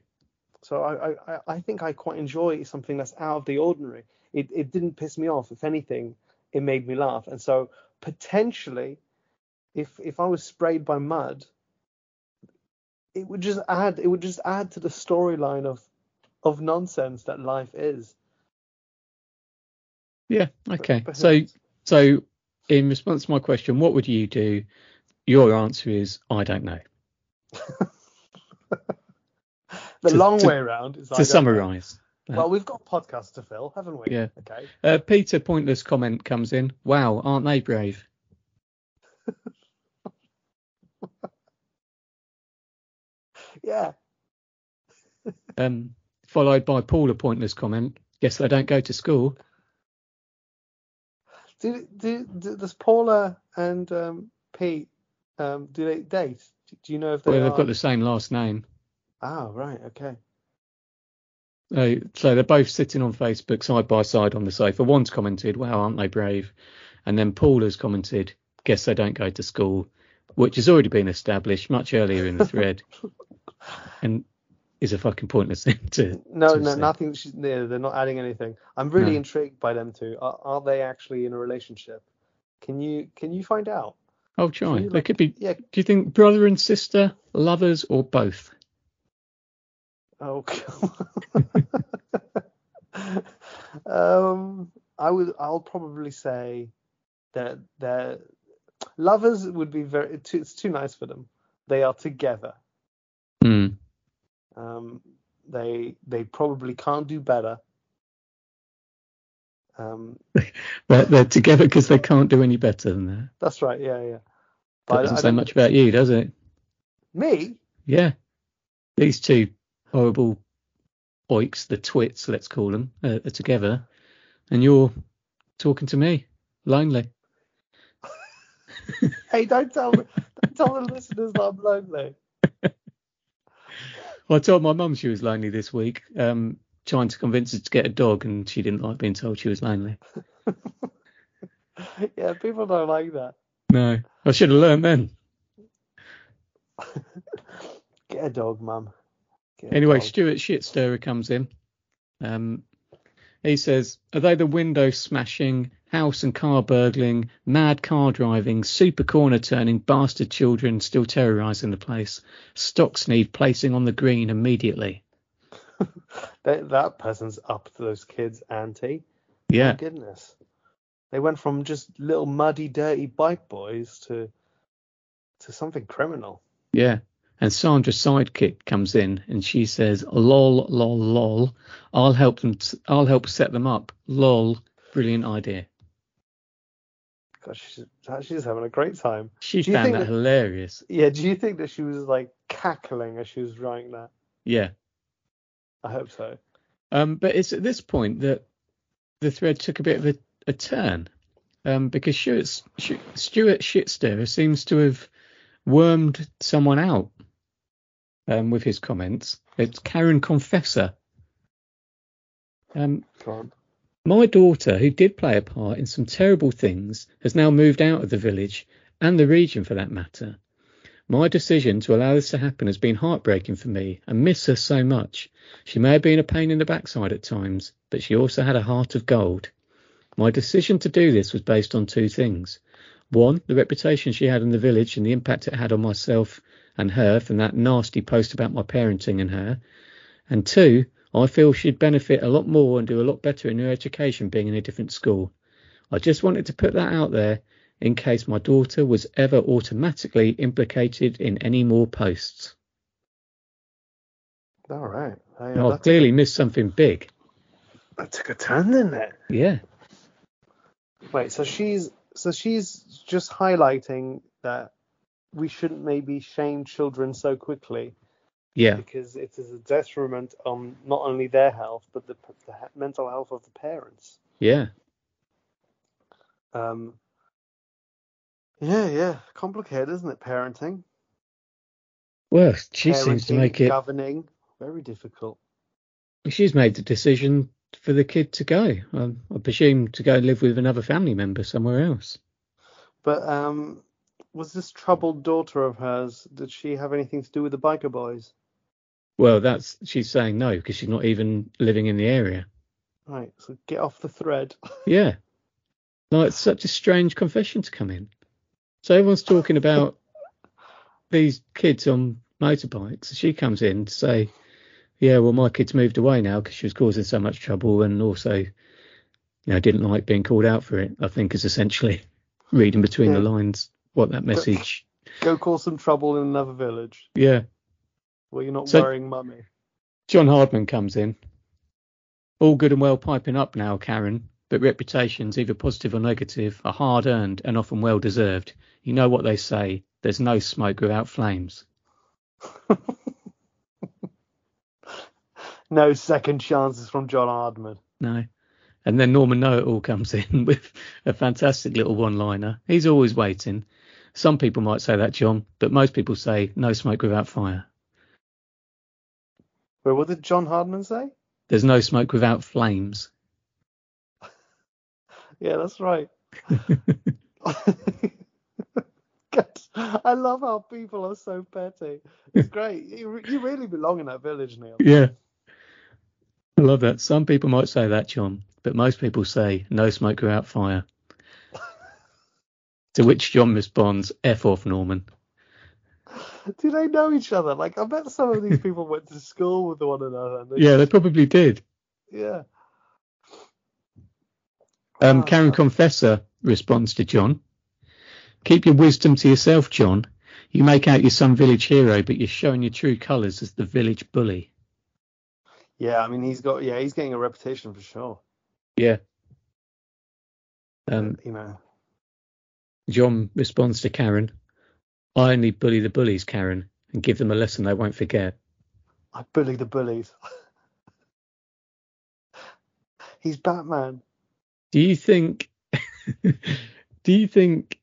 So I, I, I- I think I quite enjoy something that's out of the ordinary. It, it didn't piss me off. If anything, it made me laugh. And so potentially, if if I was sprayed by mud, it would just add it would just add to the storyline of of nonsense that life is. Yeah. Okay. So, so in response to my question, what would you do? Your answer is I don't know. The To- long to- way around is To summarise. Well, we've got podcasts to fill, haven't we? Yeah. Okay. Uh, Peter Pointless comment comes in. Wow, aren't they brave? Yeah. Um, followed by Paula Pointless comment. Guess they don't go to school. Do, do, do does Paula and um, Pete um, do they date? Do you know if they? Well, they've got the same last name. Oh, right. Okay. Uh, so they're both sitting on Facebook side by side on the sofa. One's commented, "Wow, aren't they brave?" And then Paula's commented, "Guess they don't go to school," which has already been established much earlier in the thread, and is a fucking pointless thing to. No, to no, say. nothing. She's, they're not adding anything. I'm really No. intrigued by them two. Are, are they actually in a relationship? Can you can you find out? I'll try. They like- could be. Yeah. Do you think brother and sister, lovers, or both? Oh. um, I would. I'll probably say that that lovers would be very. Too, it's too nice for them. They are together. Hmm. Um, they they probably can't do better. Um, They're, they're together because they can't do any better than that. that's right. Yeah, yeah. That But I- doesn't say much about you, does it? Me? Yeah. These two horrible oiks, the twits, let's call them, uh, are together, and you're talking to me, lonely. Hey, don't tell me. Don't tell the listeners that I'm lonely. I told my mum she was lonely this week, um, trying to convince her to get a dog, and she didn't like being told she was lonely. Yeah, people don't like that. No, I should have learned then. Get a dog, mum. Get Anyway, dog. Stuart Shitstirrer comes in. Um, He says, Are they the window smashing, house and car burgling, mad car driving, super corner turning bastard children still terrorising the place? Stocks need placing on the green immediately. That, that person's up to those kids' ante. Yeah. My goodness. They went from just little muddy, dirty bike boys to to something criminal. Yeah. And Sandra's sidekick comes in and she says, "Lol, lol, lol. I'll help them. T- I'll help set them up. Lol. Brilliant idea." She's, she's having a great time. She Do found that that- hilarious. Yeah, do you think that she was like cackling as she was writing that? Yeah. I hope so. Um, but it's at this point that the thread took a bit of a, a turn um, because Stuart, Stuart Shitster seems to have wormed someone out um, with his comments. It's Karen Confessor. Um. My daughter, who did play a part in some terrible things, has now moved out of the village and the region for that matter. My decision to allow this to happen has been heartbreaking for me and miss her so much. She may have been a pain in the backside at times, but she also had a heart of gold. My decision to do this was based on two things. One, the reputation she had in the village and the impact it had on myself and her from that nasty post about my parenting and her. And two, I feel she'd benefit a lot more and do a lot better in her education being in a different school. I just wanted to put that out there in case my daughter was ever automatically implicated in any more posts. All right. Yeah, Now, I've clearly missed something big. that took a turn, didn't it? Yeah. Wait, so she's so she's just highlighting that we shouldn't maybe shame children so quickly Yeah. because it is a detriment on not only their health but the, the mental health of the parents. Yeah. Um, yeah, yeah, complicated, isn't it? Parenting, Well, she seems to make it. governing, very difficult. She's made the decision for the kid to go. Um, I presume to go live with another family member somewhere else. But um, was this troubled daughter of hers? Did she have anything to do with the biker boys? Well, that's she's saying no because she's not even living in the area. Right, so get off the thread. Yeah. Like it's such a strange confession to come in. So everyone's talking about these kids on motorbikes. She comes in to say, "Yeah, well, my kid's moved away now because she was causing so much trouble, and also, you know, didn't like being called out for it." I think is essentially reading between the lines what that message. Go cause some trouble in another village Yeah. You're not So- worrying mummy. John Hardman comes in. All good and well piping up now, Karen, but reputations, either positive or negative, are hard earned and often well deserved. You know what they say there's no smoke without flames. No second chances from John Hardman. No. And then Norman Know It All comes in with a fantastic little one liner. He's always waiting. Some people might say that, John, but most people say no smoke without fire. Wait, what did John Hardman say? There's no smoke without flames. Yeah, that's right. I love how people are so petty. It's great. You, you really belong in that village, Neil. Yeah. I love that. Some people might say that, John, but most people say no smoke without fire. to which John responds, F off, Norman. Do they know each other? Like, I bet some of these people went to school with one another. they Yeah, they probably did. yeah. Um, Karen Confessor responds to John. Keep your wisdom to yourself, John. You make out you're some village hero, but you're showing your true colours as the village bully. Yeah, I mean, he's got, yeah, he's getting a reputation for sure. Yeah. Um, you know, John responds to Karen. I only bully the bullies, Karen, and give them a lesson they won't forget. I bully the bullies. he's Batman. Do you think do you think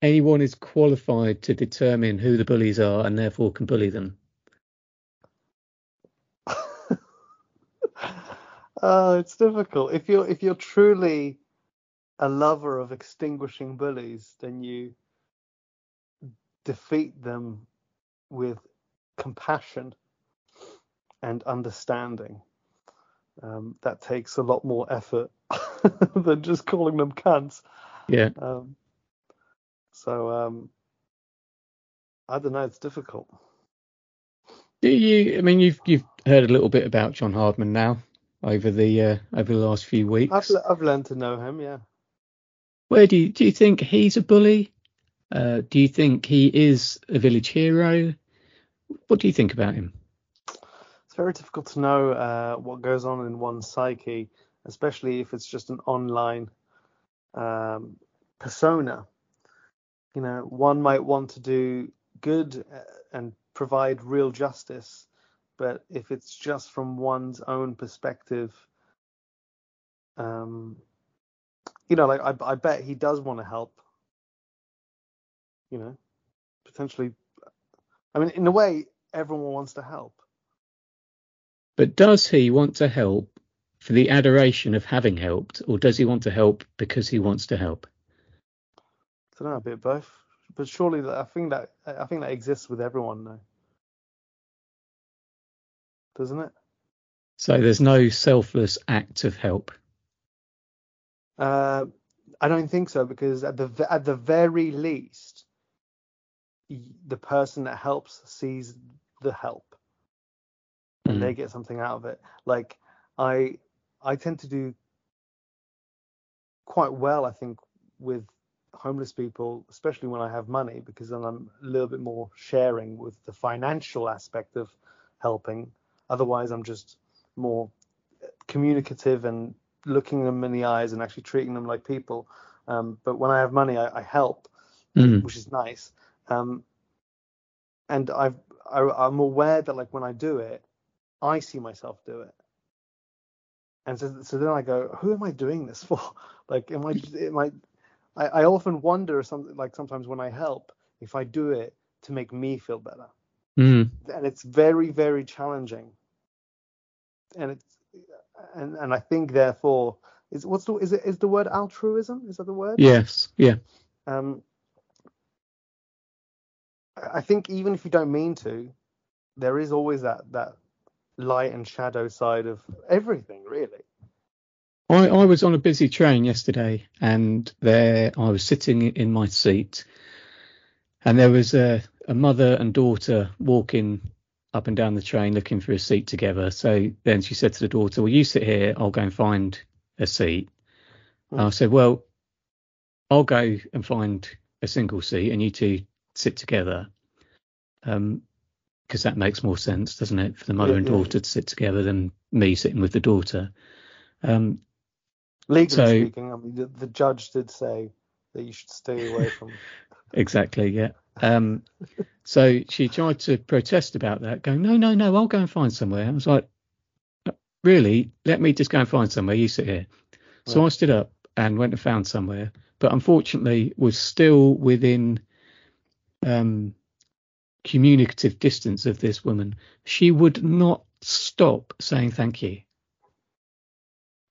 anyone is qualified to determine who the bullies are and therefore can bully them? Oh, it's difficult. If you're if you're truly a lover of extinguishing bullies, then you defeat them with compassion and understanding. Um, that takes a lot more effort than just calling them cunts. Yeah. Um, so um, I don't know. It's difficult. Do you? I mean, you've you've heard a little bit about John Hardman now over the uh, over the last few weeks. I've I've learned to know him. Yeah. Where do you do you think he's a bully? Uh, do you think he is a village hero? What do you think about him? It's very difficult to know uh, what goes on in one's psyche, especially if it's just an online um, persona. You know, one might want to do good uh, and provide real justice, but if it's just from one's own perspective, um, you know, like I, I bet he does want to help. You know, potentially. I mean, in a way, everyone wants to help. But does he want to help for the adoration of having helped, or does he want to help because he wants to help? I don't know, a bit of both. But surely, that- I think that I think that exists with everyone now, doesn't it? So there's no selfless act of help. Uh, I don't think so because at the at the very least, the person that helps sees the help and Mm. they get something out of it. Like I I tend to do quite well, I think, with homeless people, especially when I have money, because then I'm a little bit more sharing with the financial aspect of helping. Otherwise, I'm just more communicative and looking them in the eyes and actually treating them like people. Um, but when I have money, I, I help, Mm. which is nice. Um, and I've I, I'm aware that like when I do it, I see myself do it. And so, so then I go, who am I doing this for? Like, am I, am I, I, I often wonder something like sometimes when I help, if I do it to make me feel better. Mm. And it's very, very challenging. And it's, and, and I think therefore, is what's the, is it, is the word altruism? Is that the word? Yes. Yeah. Um, I think even if you don't mean to, there is always that that light and shadow side of everything, really. I, I was on a busy train yesterday and there I was sitting in my seat and there was a, a mother and daughter walking up and down the train looking for a seat together. So then she said to the daughter, Well, you sit here, I'll go and find a seat. I hmm. said, Well, I'll go and find a single seat and you two sit together. Um, because that makes more sense, doesn't it, for the mother Yeah, and yeah. daughter to sit together than me sitting with the daughter. Um, Legally So- speaking, I mean, the, the judge did say that you should stay away from. Exactly, yeah. Um, so she tried to protest about that, going, no, no, no, I'll go and find somewhere. I was like, really? Let me just go and find somewhere. You sit here. So Right. I stood up and went and found somewhere, but unfortunately was still within um, communicative distance of this woman. She would not stop saying thank you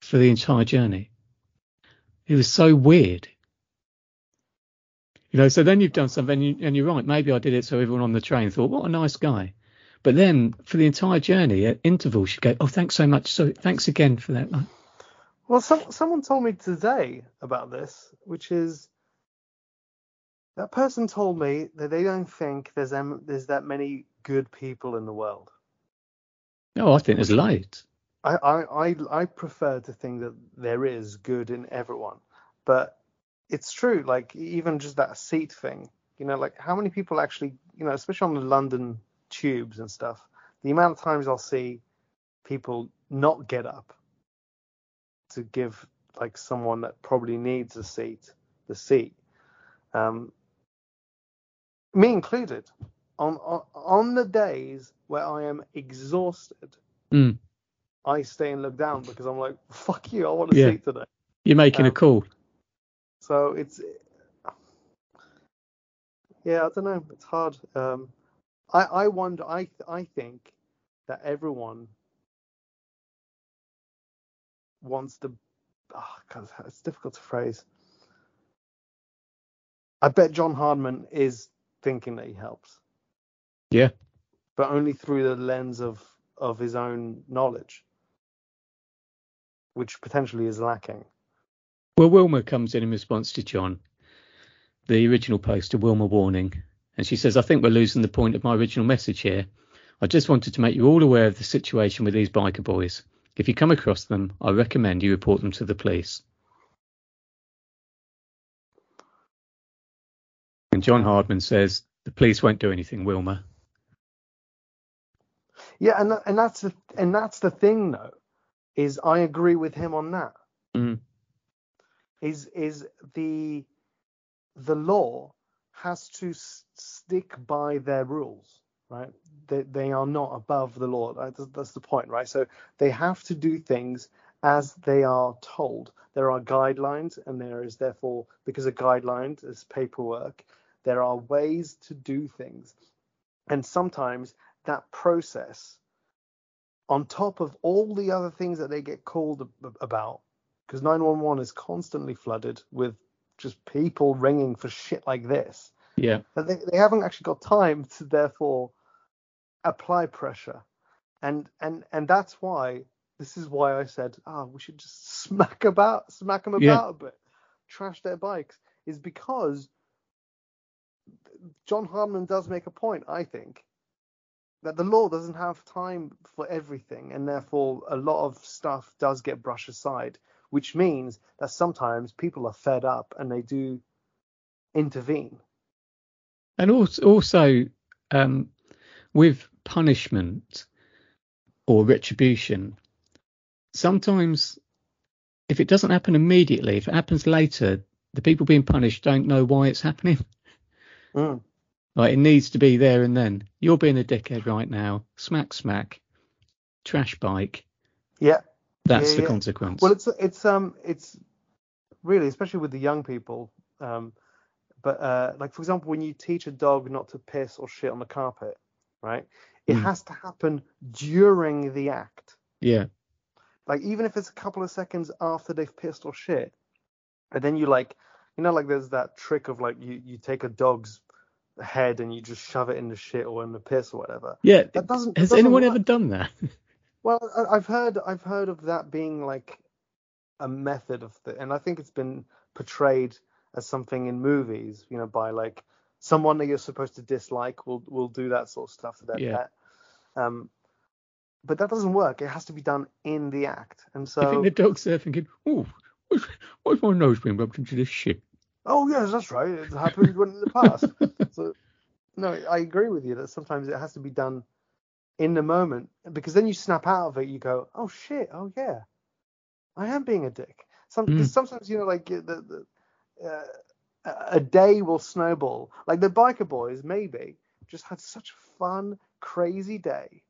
for the entire journey. It was so weird. You know, so then you've done something, and, you, you're right. Maybe I did it so everyone on the train thought, "What a nice guy." But then for the entire journey, at intervals, she'd go, "Oh, thanks so much. So thanks again for that." Well, some, someone told me today about this, which is that person told me that they don't think there's there's that many good people in the world. oh, I think there's loads. I, I, I, I prefer to think that there is good in everyone, but it's true. Like even just that seat thing, you know, like how many people actually, you know, especially on the London tubes and stuff, the amount of times I'll see people not get up to give like someone that probably needs a seat the seat, um, me included. On, on on the days where I am exhausted, Mm. I stay and look down because I'm like, fuck you, I want to Yeah. seat today. You're making a Um, call. So it's, yeah, I don't know, it's hard. Um, I I wonder, I I think that everyone wants to, oh, God, it's difficult to phrase. I bet John Hardman is thinking that he helps. Yeah. But only through the lens of of his own knowledge. which potentially is lacking. Well, Wilma comes in in response to John, the original poster, Wilma warning, and she says, I think we're losing the point of my original message here. I just wanted to make you all aware of the situation with these biker boys. If you come across them, I recommend you report them to the police. And John Hardman says, the police won't do anything, Wilma. Yeah, and and that's the and that's the thing though, is I agree with him on that. Mm. Is is the the law has to s- stick by their rules, right? They they are not above the law. That's, that's the point, right? So they have to do things as they are told. There are guidelines, and there is therefore because of guidelines is paperwork. There are ways to do things, and sometimes that process on top of all the other things that they get called about because 911 is constantly flooded with just people ringing for shit like this Yeah. they, they haven't actually got time to therefore apply pressure and and and that's why this is why i said oh we should just smack about smack them about Yeah. a bit trash their bikes is because john hardman does make a point i think that the law doesn't have time for everything and therefore a lot of stuff does get brushed aside which means that sometimes people are fed up and they do intervene And also, also um, with punishment or retribution, sometimes if it doesn't happen immediately, if it happens later, the people being punished don't know why it's happening. Mm. Like it needs to be there and then. You're being a dickhead right now. Smack, smack. Trash bike. yeah That's Yeah, the yeah. consequence. Well, it's it's um it's really especially with the young people. Um, but uh, like for example, when you teach a dog not to piss or shit on the carpet, right? It Mm. has to happen during the act. yeah. Like even if it's a couple of seconds after they've pissed or shit, and then you like, you know, like there's that trick of like you you take a dog's head and you just shove it in the shit or in the piss or whatever. Yeah. That doesn't. Has doesn't anyone work. ever done that? Well, I- I've heard I've heard of that being like a method of the, and I think it's been portrayed as something in movies, you know, by like someone that you're supposed to dislike will will do that sort of stuff to their Yeah. pet. Um, but that doesn't work. It has to be done in the act. And so, think the dog's there thinking, oh, why's, why's my nose being rubbed into this shit? Oh yes, that's right. It happened when in the past. so, no, I agree with you that sometimes it has to be done in the moment because then you snap out of it. You go, oh shit, oh yeah, I am being a dick. Some, Mm. sometimes you know, like the, the uh, a- a day will snowball. Like the biker boys, maybe just had such a fun, crazy day.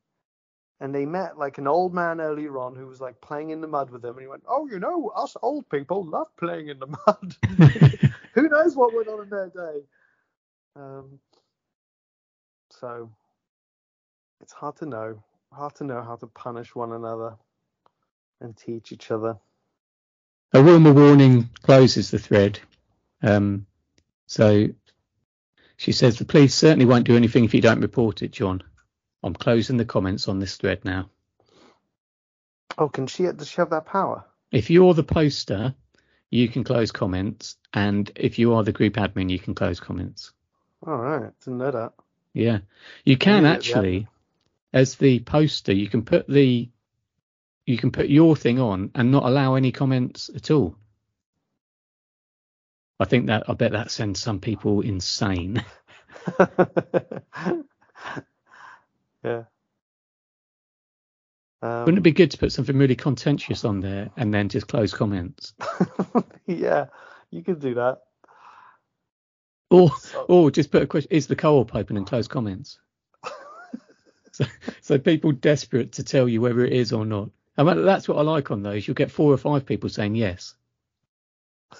And they met like an old man earlier on who was like playing in the mud with them, and he went, "Oh, you know, us old people love playing in the mud." who knows what went on in their day. Um, so it's hard to know. Hard to know how to punish one another and teach each other. A Wilma warning closes the thread. Um, so she says the police certainly won't do anything if you don't report it, John. I'm closing the comments on this thread now. Oh, can she? Does she have that power? If you're the poster, you can close comments, and if you are the group admin, you can close comments. All right, didn't know that. Yeah, you can Yeah, yeah. actually, as the poster, you can put the you can put your thing on and not allow any comments at all. I think that I bet that sends some people insane. yeah. Um, Wouldn't it be good to put something really contentious on there and then just close comments? yeah, you could do that. Or So- or just put a question: Is the co-op open and close comments? so, so people desperate to tell you whether it is or not. I mean, that's what I like on those. You'll get four or five people saying yes.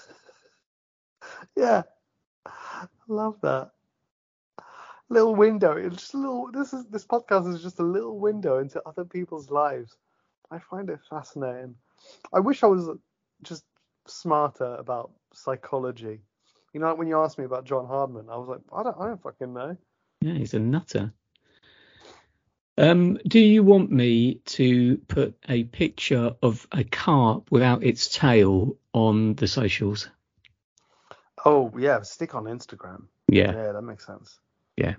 Yeah, I love that. Little window. It's just a little. This is this podcast is just a little window into other people's lives. I find it fascinating. I wish I was just smarter about psychology. You know, like when you asked me about John Hardman, I was like, I don't, I don't fucking know. Yeah, he's a nutter. Um, do you want me to put a picture of a carp without its tail on the socials? Oh yeah, stick on Instagram. Yeah, Yeah, that makes sense. Yeah.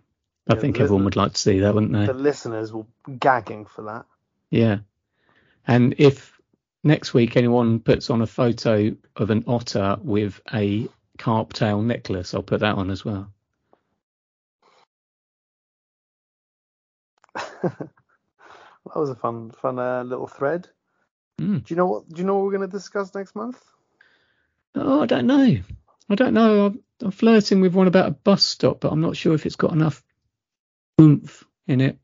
I Yeah, think the- everyone would like to see that, wouldn't they? The listeners were gagging for that. Yeah. And if next week anyone puts on a photo of an otter with a carp tail necklace, I'll put that on as well. that was a fun, fun uh, little thread. Mm. Do you know what? Do you know what we're going to discuss next month? Oh, I don't know. I don't know. I'm, flirting with one about a bus stop, but I'm not sure if it's got enough oomph in it.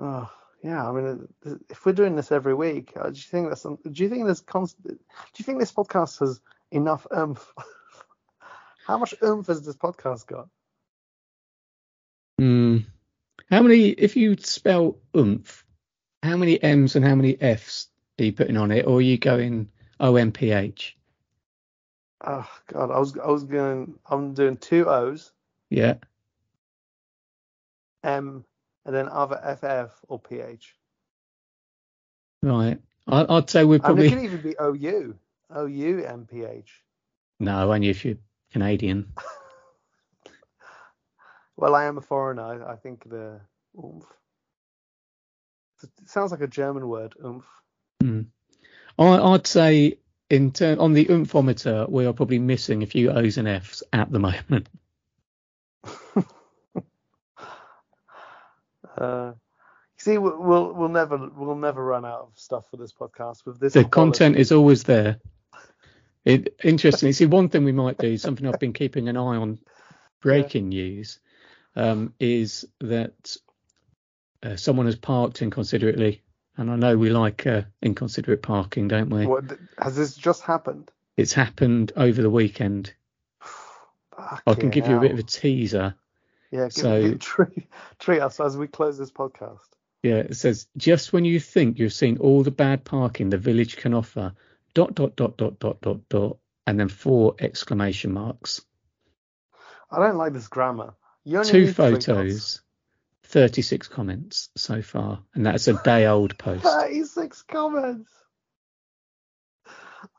Oh, yeah. I mean, uh, if we're doing this every week, uh, do you think that's? Do you think there's constant? Do you think this podcast has enough oomph? How much oomph has this podcast got? Hmm. How many, if you spell oomph, how many M's and how many F's are you putting on it, or are you going OMPH? Oh God, I was I was going. I'm doing two O's, Yeah. M, and then either FF or PH. Right. I, I'd say we're probably it could even be OU, OU, MPH. no, only if you're Canadian. Well, I am a foreigner. I, I think the oomph. It sounds like a German word, oomph. Hmm. I, I'd say in turn on the oomphometer, we are probably missing a few O's and F's at the moment. Uh, see, we'll, we'll never we'll never run out of stuff for this podcast with this. The quality. content is always there. It, interesting. See, one thing we might do, something I've been keeping an eye on, breaking news, um, is that uh, someone has parked inconsiderately, and I know we like uh, inconsiderate parking, don't we? What, has this just happened? It's happened over the weekend. I can give you a bit of a teaser. yeah. Give, so- give- treat, treat us as we close this podcast. Yeah, it says just when you think you've seen all the bad parking the village can offer, dot dot dot dot dot dot dot, and then four exclamation marks. I don't like this grammar. You only Two photos, 36 comments so far, and that's a day old post. 36 comments.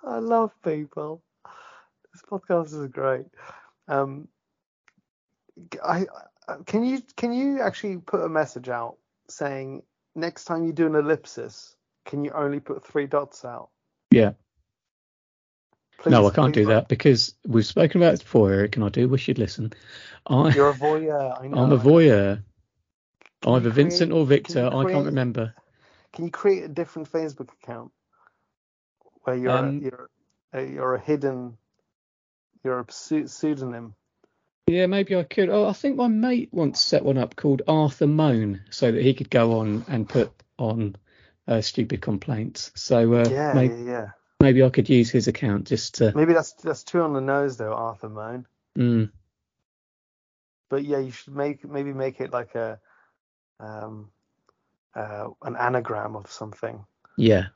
I love people. This podcast is great. Um, I, can you can you actually put a message out saying next time you do an ellipsis, can you only put three dots out? Yeah. Please, no, I can't do that because we've spoken about it before, Eric, and I do wish you'd listen. I, You're a voyeur. I know. I'm a voyeur, Either Vincent create- or Victor. you I can't remember. Can you create a different Facebook account where you're Um, you're a, you're a hidden you're a pseudonym? Yeah, maybe I could. Oh, I think my mate once set one up called Arthur Moan so that he could go on and put on uh, stupid complaints. So uh, yeah, maybe, yeah, yeah. maybe I could use his account just to. Maybe that's that's too on the nose though, Arthur Moan. Mm, But yeah, you should make maybe make it like a um uh an anagram of something yeah,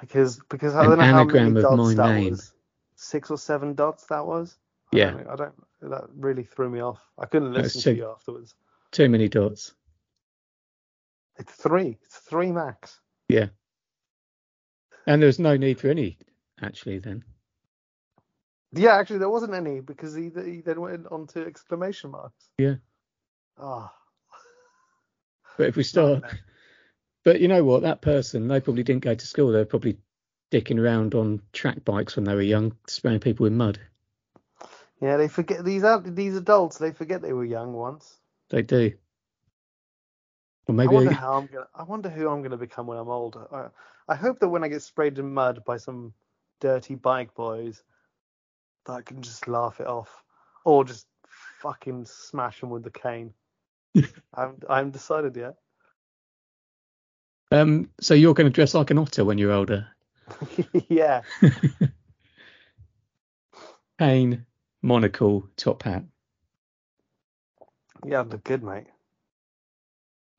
because because I An don't know how anagram many of dots my that name. was. Six or seven dots that was. I Yeah. don't I don't. That really threw me off. I couldn't listen to you afterwards. too many dots. It's three. It's three max. Yeah. And there was no need for any, actually, then. Yeah, actually, there wasn't any because he, he then went on to exclamation marks. Yeah. Ah. But if we start. But you know what? That person, they probably didn't go to school. They were probably dicking around on track bikes when they were young, spraying people with mud. Yeah, they forget these these adults. They forget they were young once. They do. Or I maybe. wonder they- how I'm gonna. I wonder who I'm gonna become when I'm older. I, I hope that when I get sprayed in mud by some dirty bike boys, that I can just laugh it off, or just fucking smash them with the cane. I haven't, I haven't decided yet. Um, so you're going to dress like an otter when you're older. yeah. Cane, monocle, top hat. Yeah, look good, mate.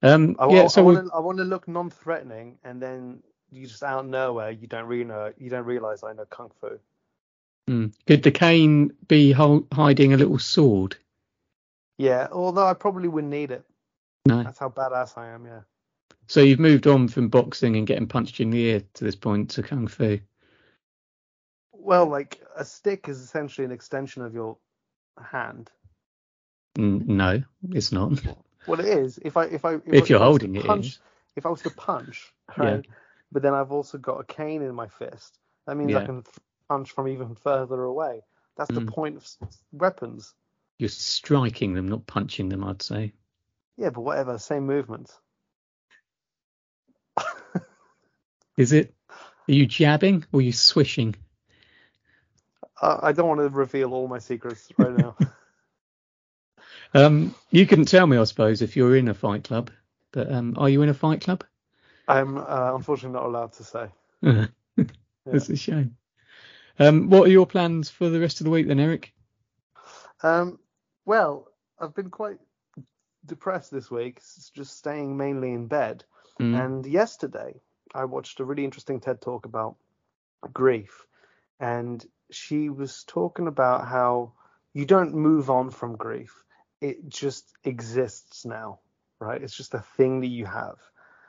Um, I, yeah, I, so I want to I look non-threatening, and then you just out of nowhere you don't really know you don't realize I know kung fu. mm, could the cane be hiding a little sword? Yeah, although I probably wouldn't need it. No. That's how badass I am. Yeah. So you've moved on from boxing and getting punched in the ear to this point to kung fu. Well, like a stick is essentially an extension of your hand. No, it's not. Well, it is. If I if I if, If you're I holding it punch, if I was to punch, Yeah. right? But then I've also got a cane in my fist. That means I can punch from even further away. That's the Mm. point of weapons. You're striking them, not punching them. I'd say. Yeah, but whatever, same movement. Is it? Are you jabbing or are you swishing? I, I don't want to reveal all my secrets right now. Um, you couldn't tell me, I suppose, if you're in a fight club. But um, are you in a fight club? I'm uh, unfortunately not allowed to say. That's a shame. Um, what are your plans for the rest of the week then, Eric? Um, well, I've been quite depressed this week, just staying mainly in bed. Mm. And yesterday, I watched a really interesting TED talk about grief. And she was talking about how you don't move on from grief, it just exists now, right? It's just a thing that you have.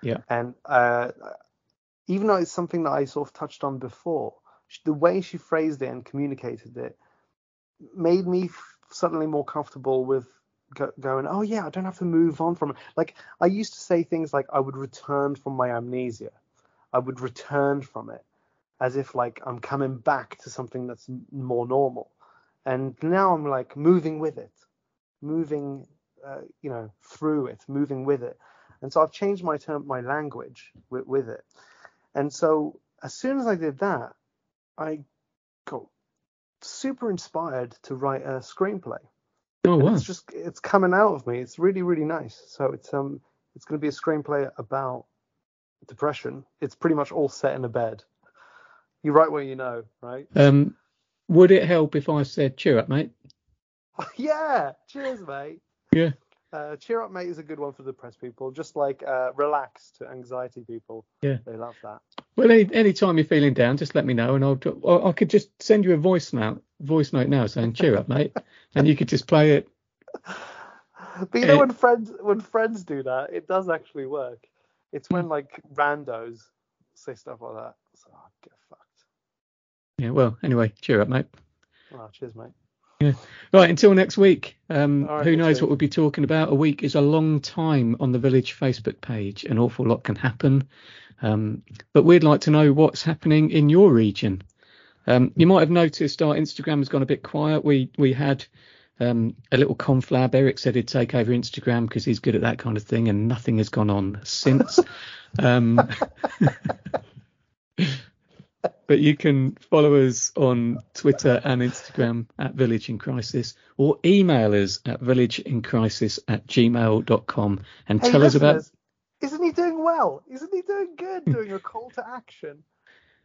Yeah. And uh, even though it's something that I sort of touched on before, the way she phrased it and communicated it made me suddenly more comfortable with go- going, oh yeah, I don't have to move on from it. Like I used to say things like I would return from my amnesia, I would return from it, as if like I'm coming back to something that's more normal. And now I'm like moving with it, moving, uh, you know, through it, moving with it. And so I've changed my term, my language with, with it. And so as soon as I did that, I super inspired to write a screenplay. Oh, And wow. It's just it's coming out of me. It's really really nice. So it's um it's going to be a screenplay about depression. It's pretty much all set in a bed. You write what you know, right? Um, would it help if I said, cheer up, mate? yeah. Cheers, mate. Yeah. Uh, cheer up, mate, is a good one for depressed people. Just like uh, relax to anxiety people. Yeah. They love that. Well, any any time you're feeling down, just let me know, and I'll. or I could just send you a voice note, voice note now saying "cheer up, mate," and you could just play it. But you know when friends when friends do that, it does actually work. It's Hmm. when like randos say stuff like that. So oh, get fucked. Yeah. Well, anyway, cheer up, mate. Oh, cheers, mate. Right. Until next week. Um, right, who knows what we'll be talking about? A week is a long time on the Village Facebook page. An awful lot can happen. Um, but we'd like to know what's happening in your region. Um, you might have noticed our Instagram has gone a bit quiet. We we had um, a little conflab. Eric said he'd take over Instagram because he's good at that kind of thing, and nothing has gone on since. um, but you can follow us on Twitter and Instagram at Village in Crisis, or email us at villageincrisis at gmail.com and Hey, tell us about. Isn't he doing well? Isn't he doing good? Doing a call to action.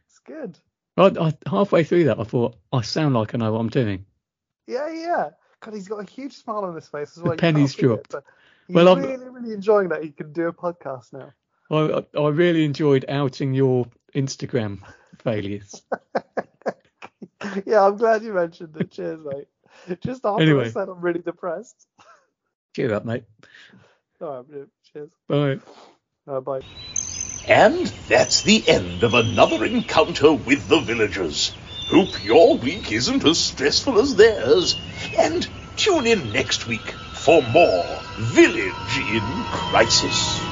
It's good. I, I, halfway through that, I thought I sound like I know what I'm doing. Yeah, yeah. God, he's got a huge smile on his face as well. You penny's can't it, dropped. he's Well, I'm- really, really enjoying that he can do a podcast now. I I really enjoyed outing your Instagram failures. yeah, I'm glad you mentioned it. Cheers, mate. Just after Anyway. I said I'm really depressed. Cheer up, mate. All right, cheers. Bye. Uh, bye. And that's the end of another encounter with the villagers. Hope your week isn't as stressful as theirs. And tune in next week for more Village in Crisis.